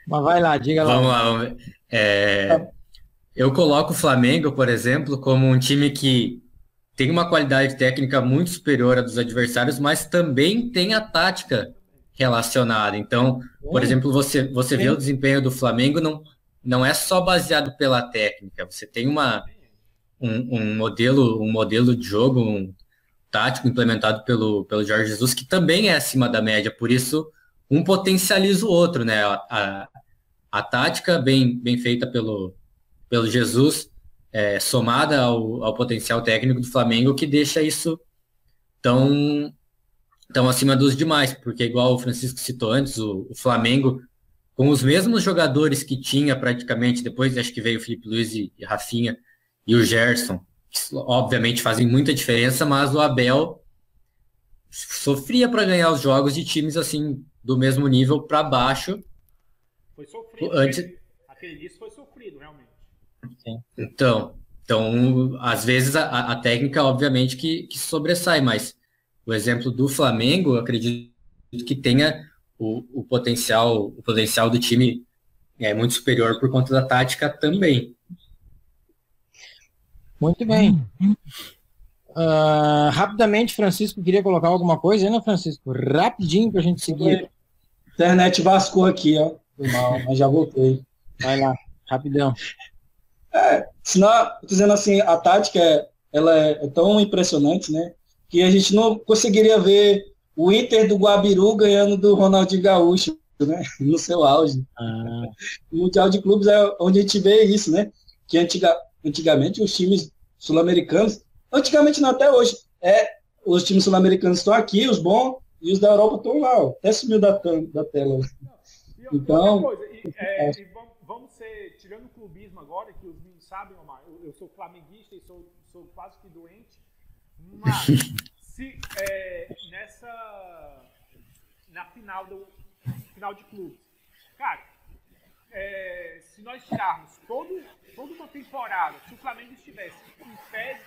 Mas vai lá, diga lá. Vamos lá. Vamos é, eu coloco o Flamengo, por exemplo, como um time que tem uma qualidade técnica muito superior à dos adversários, mas também tem a tática relacionada. Então, por exemplo, você, você vê o desempenho do Flamengo, não, não é só baseado pela técnica. Você tem uma, um, um modelo, um modelo de jogo, um tático implementado pelo, pelo Jorge Jesus, que também é acima da média. Por isso, um potencializa o outro, né? A, a, a tática bem, bem feita pelo, pelo Jesus, é, somada ao, ao potencial técnico do Flamengo, que deixa isso tão estão acima dos demais, porque igual o Francisco citou antes, o, o, Flamengo, com os mesmos jogadores que tinha praticamente, depois acho que veio o Felipe Luiz e, e Rafinha e o Gerson, que obviamente fazem muita diferença, mas o Abel sofria para ganhar os jogos de times assim do mesmo nível para baixo. Foi sofrido. Antes... Aquele, foi sofrido, realmente. Então, então, às vezes a, a técnica, obviamente, que, que sobressai, mas o exemplo do Flamengo, acredito que tenha o, o, potencial, o potencial do time é muito superior por conta da tática também. Muito bem. Uh, rapidamente, Francisco, queria colocar alguma coisa aí, né, Francisco? Rapidinho para a gente seguir. Internet vascou aqui, ó. Mal, mas já voltei. Vai lá, rapidão. É, senão, dizendo assim, a tática é, ela é, é tão impressionante, né? que a gente não conseguiria ver o Inter do Guabiru ganhando do Ronaldinho Gaúcho, né? No seu auge. Ah. O Mundial de Clubes é onde a gente vê isso, né? Que antiga, antigamente os times sul-americanos, antigamente não até hoje, é os times sul-americanos estão aqui, os bons, e os da Europa estão lá, ó, até sumiu da, da tela. Não, então, coisa, e, é, e vamos, vamos, ser, tirando o clubismo agora, que os meninos sabem, Omar, eu, eu sou flamenguista e sou, sou quase que doente, mas, se é, nessa. Na final do. Final de clubes. Cara, é, se nós tirarmos todo, toda uma temporada, se o Flamengo estivesse em pé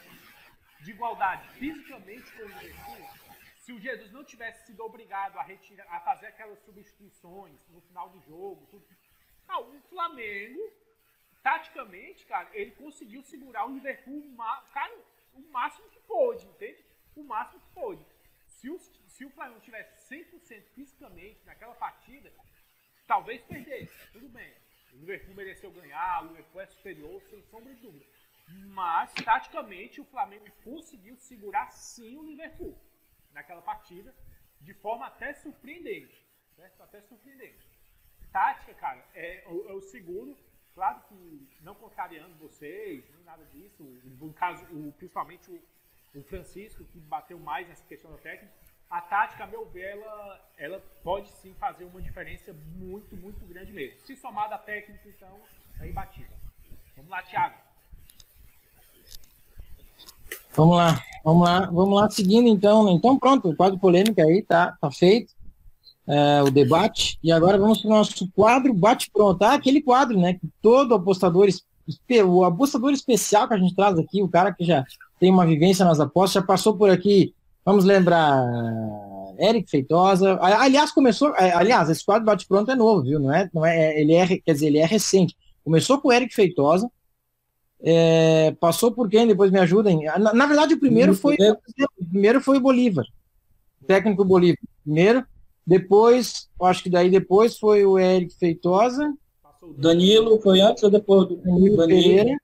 de igualdade fisicamente com o Liverpool, se o Jesus não tivesse sido obrigado a, retirar, a fazer aquelas substituições no final do jogo, tudo, ah, o Flamengo, taticamente, cara, ele conseguiu segurar o Liverpool, cara, o máximo que pôde, entende? O máximo que pôde. Se o, se o Flamengo tivesse 100% fisicamente naquela partida, talvez perdesse, tudo bem. O Liverpool mereceu ganhar, o Liverpool é superior, sem sombra de dúvida. Mas, taticamente, o Flamengo conseguiu segurar sim o Liverpool naquela partida, de forma até surpreendente. Certo? Até surpreendente. Tática, cara, é, o, é segundo Claro que não contrariando vocês, nem nada disso. No caso, o, principalmente o, o, Francisco, que bateu mais nessa questão da técnica. A tática, a meu ver, ela, ela pode sim fazer uma diferença muito, muito grande mesmo. Se somar da técnica, então, é imbatível. Vamos lá, Thiago. Vamos lá, vamos lá, vamos lá, seguindo então. Né? Então pronto, o quadro polêmica aí tá, tá feito é, o debate. E agora vamos para o nosso quadro bate-pronto. Ah, aquele quadro, né? Que todo apostador, o apostador especial que a gente traz aqui, o cara que já tem uma vivência nas apostas, já passou por aqui. Vamos lembrar Eric Feitosa. Aliás, começou. É, aliás, esse quadro bate-pronto é novo, viu? Não é, não é, ele é, quer dizer, ele é recente. Começou com o Eric Feitosa. É, passou por quem? Depois me ajudem. Na, na verdade, o primeiro foi o primeiro foi o Bolívar, o técnico Bolívar. Primeiro, depois, acho que daí depois foi o Eric Feitosa. Danilo foi antes ou depois do Danilo, Danilo. Pereira?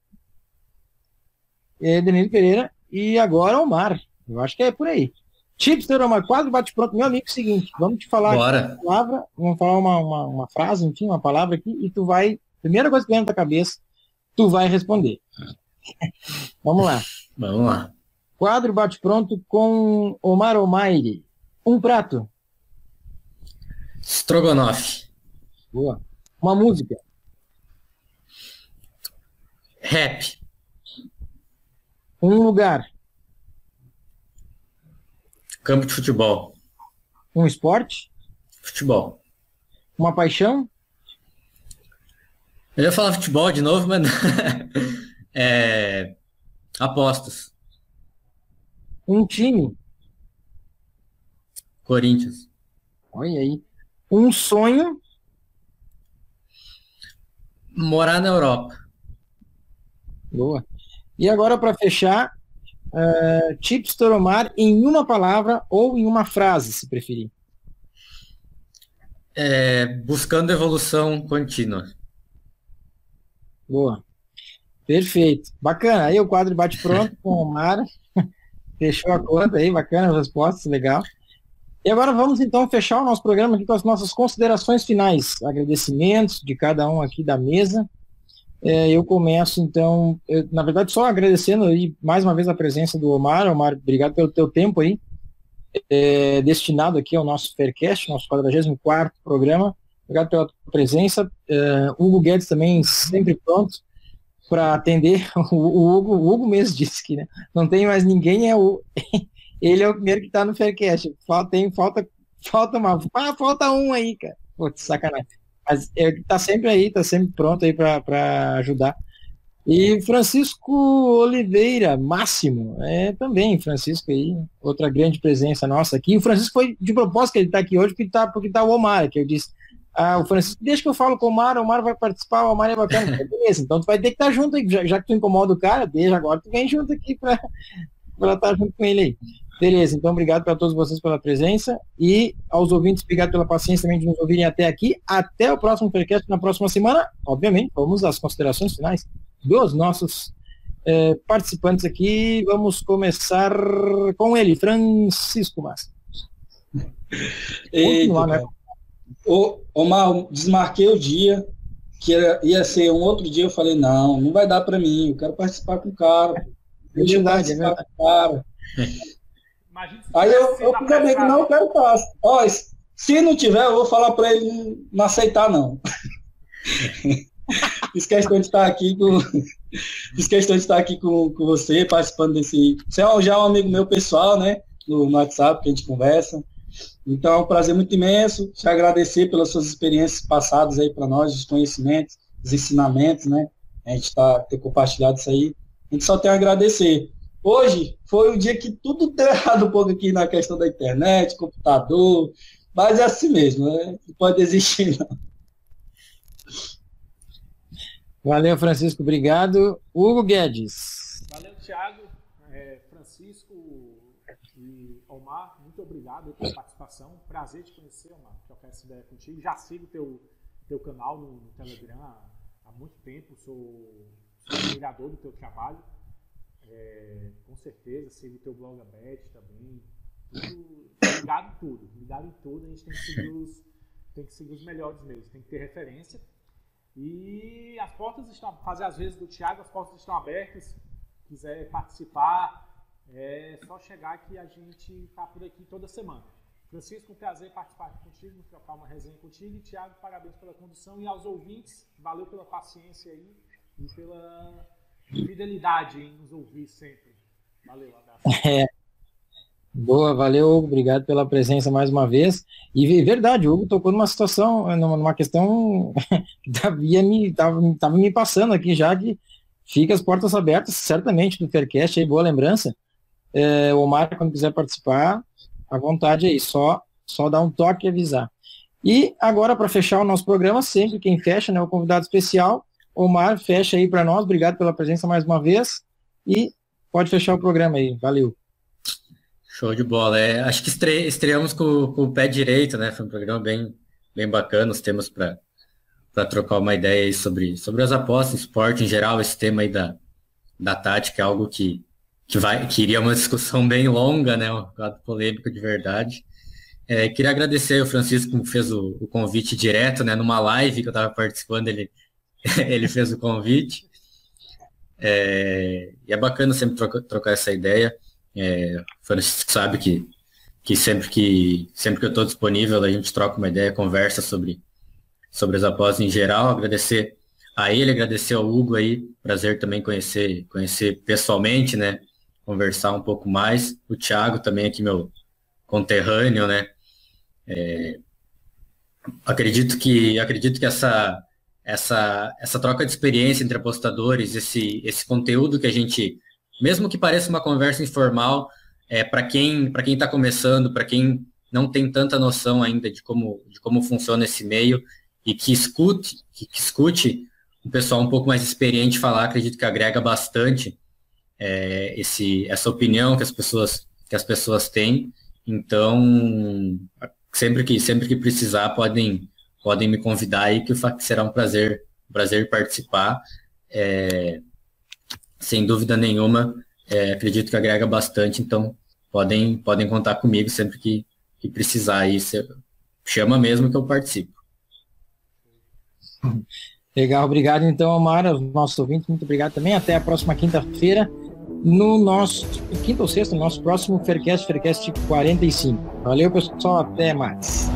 É, Danilo Pereira. E agora o Omar. Eu acho que é por aí. Chipster, Omar, quadro bate pronto. Meu amigo, seguinte, vamos te falar uma palavra, vamos falar uma, uma, uma, frase, enfim, uma palavra aqui, e tu vai, primeira coisa que vem na tua cabeça, tu vai responder. vamos lá. Vamos lá. Quadro bate pronto com Omar Omaire. Um prato. Strogonoff. Boa. Uma música. Rap. Um lugar. Campo de futebol. Um esporte. Futebol. Uma paixão. Eu ia falar futebol de novo, mas é... apostas. Um time. Corinthians. Olha aí. Um sonho. Morar na Europa. Boa. E agora, para fechar, uh, Chips Toromar em uma palavra ou em uma frase, se preferir. É, buscando evolução contínua. Boa. Perfeito. Bacana. Aí o quadro bate pronto com o Mara. Fechou a conta aí, bacana as respostas, legal. E agora vamos então fechar o nosso programa aqui com as nossas considerações finais, agradecimentos de cada um aqui da mesa. É, eu começo então, eu, na verdade, só agradecendo aí mais uma vez a presença do Omar. Omar, obrigado pelo teu tempo aí, é, destinado aqui ao nosso Faircast, nosso 44 programa. Obrigado pela tua presença. É, Hugo Guedes também sempre pronto para atender. O, Hugo, o Hugo mesmo disse que né, não tem mais ninguém, é o, ele é o primeiro que está no Faircast. Falta, tem, falta, falta uma. Ah, falta um aí, cara. Pô, sacanagem. Mas ele está sempre aí, está sempre pronto aí para ajudar. E Francisco Oliveira, Máximo, é também, Francisco aí, outra grande presença nossa aqui. O Francisco foi de propósito que ele está aqui hoje, porque está porque tá o Omar, que eu disse, ah, o Francisco, deixa que eu falo com o Omar, o Omar vai participar, o Omar é bacana. Beleza, então tu vai ter que estar tá junto aí, já, já, que tu incomoda o cara, deixa agora, tu vem junto aqui para estar tá junto com ele aí. Beleza, então obrigado para todos vocês pela presença e aos ouvintes, obrigado pela paciência também de nos ouvirem até aqui. Até o próximo podcast na próxima semana. Obviamente, vamos às considerações finais dos nossos eh, participantes aqui. Vamos começar com ele, Francisco Massa. Eita, né? Ô, Omar, desmarquei o dia, que era, ia ser um outro dia, eu falei, não, não vai dar para mim, eu quero participar com o cara. Deixa eu participar é com o cara. Aí eu, eu fiz que não, quero estar. Ó, se não tiver, eu vou falar para ele não aceitar, não. Fiz questão de estar aqui com. Fiz questão de estar aqui com, com você, participando desse. Você é já um amigo meu pessoal, né? No, WhatsApp, que a gente conversa. Então é um prazer muito imenso. Te agradecer pelas suas experiências passadas aí para nós, os conhecimentos, os ensinamentos, né? A gente está ter compartilhado isso aí. A gente só tem a agradecer. Hoje foi o dia que tudo deu errado um pouco aqui na questão da internet, computador, mas é assim mesmo, né? não pode existir não. Valeu, Francisco, obrigado. Hugo Guedes. Valeu, Thiago, é, Francisco e Omar, muito obrigado pela participação. Prazer te conhecer, Omar, trocar essa ideia contigo. Já sigo teu, teu canal no, no Telegram há muito tempo, sou, sou admirador do teu trabalho. É, com certeza, siga o teu blog aberto também. Tudo, ligado em tudo. Ligado em tudo, a gente tem que seguir os, tem que seguir os melhores mesmo. Tem que ter referência. E as portas estão, fazer as vezes do Thiago, as portas estão abertas. Quiser participar, é só chegar que a gente está por aqui toda semana. Francisco, um prazer participar contigo, trocar uma resenha contigo. E Thiago, parabéns pela condução. E aos ouvintes, valeu pela paciência aí e pela fidelidade em nos ouvir sempre. Valeu, abraço. É. Boa, valeu. Obrigado pela presença mais uma vez. E verdade, o Hugo tocou numa situação, numa questão que estava me, tava, tava me passando aqui já, que fica as portas abertas, certamente, do Faircast aí, boa lembrança. É, o Omar, quando quiser participar, à vontade aí, só, só dar um toque e avisar. E agora, para fechar o nosso programa, sempre quem fecha, né, o convidado especial, Omar, fecha aí para nós. Obrigado pela presença mais uma vez. E pode fechar o programa aí. Valeu. Show de bola. É, acho que estre estreamos com, com, o pé direito, né? Foi um programa bem, bem bacana, os temas para trocar uma ideia aí sobre, sobre as apostas, esporte em geral, esse tema aí da, da tática é algo que, que, vai, que iria uma discussão bem longa, né? Um lado polêmico de verdade. É, queria agradecer o Francisco que fez o, o, convite direto, né? Numa live que eu estava participando, ele ele fez o convite. É, e é bacana sempre troca, trocar essa ideia. É, Francisco sabe que, que sempre que sempre que eu estou disponível a gente troca uma ideia, conversa sobre, sobre as apostas em geral. Agradecer a ele, agradecer ao Hugo aí, prazer também conhecer conhecer pessoalmente, né? Conversar um pouco mais. O Thiago também aqui meu conterrâneo, né? É, acredito que acredito que essa essa, essa troca de experiência entre apostadores, esse, esse conteúdo que a gente, mesmo que pareça uma conversa informal, é, para quem para quem está começando, para quem não tem tanta noção ainda de como, de como funciona esse meio e que escute, que, que escute um pessoal um pouco mais experiente falar, acredito que agrega bastante é, esse, essa opinião que as pessoas que as pessoas têm. Então, sempre que sempre que precisar podem podem me convidar aí que será um prazer um prazer participar. É, sem dúvida nenhuma, é, acredito que agrega bastante, então podem podem contar comigo sempre que, que precisar aí. Chama mesmo que eu participo. Legal, obrigado então, Amara, nosso ouvinte, muito obrigado também. Até a próxima quinta-feira, no nosso, quinta ou sexta, no nosso próximo Faircast, Faircast 45. Valeu, pessoal, até mais.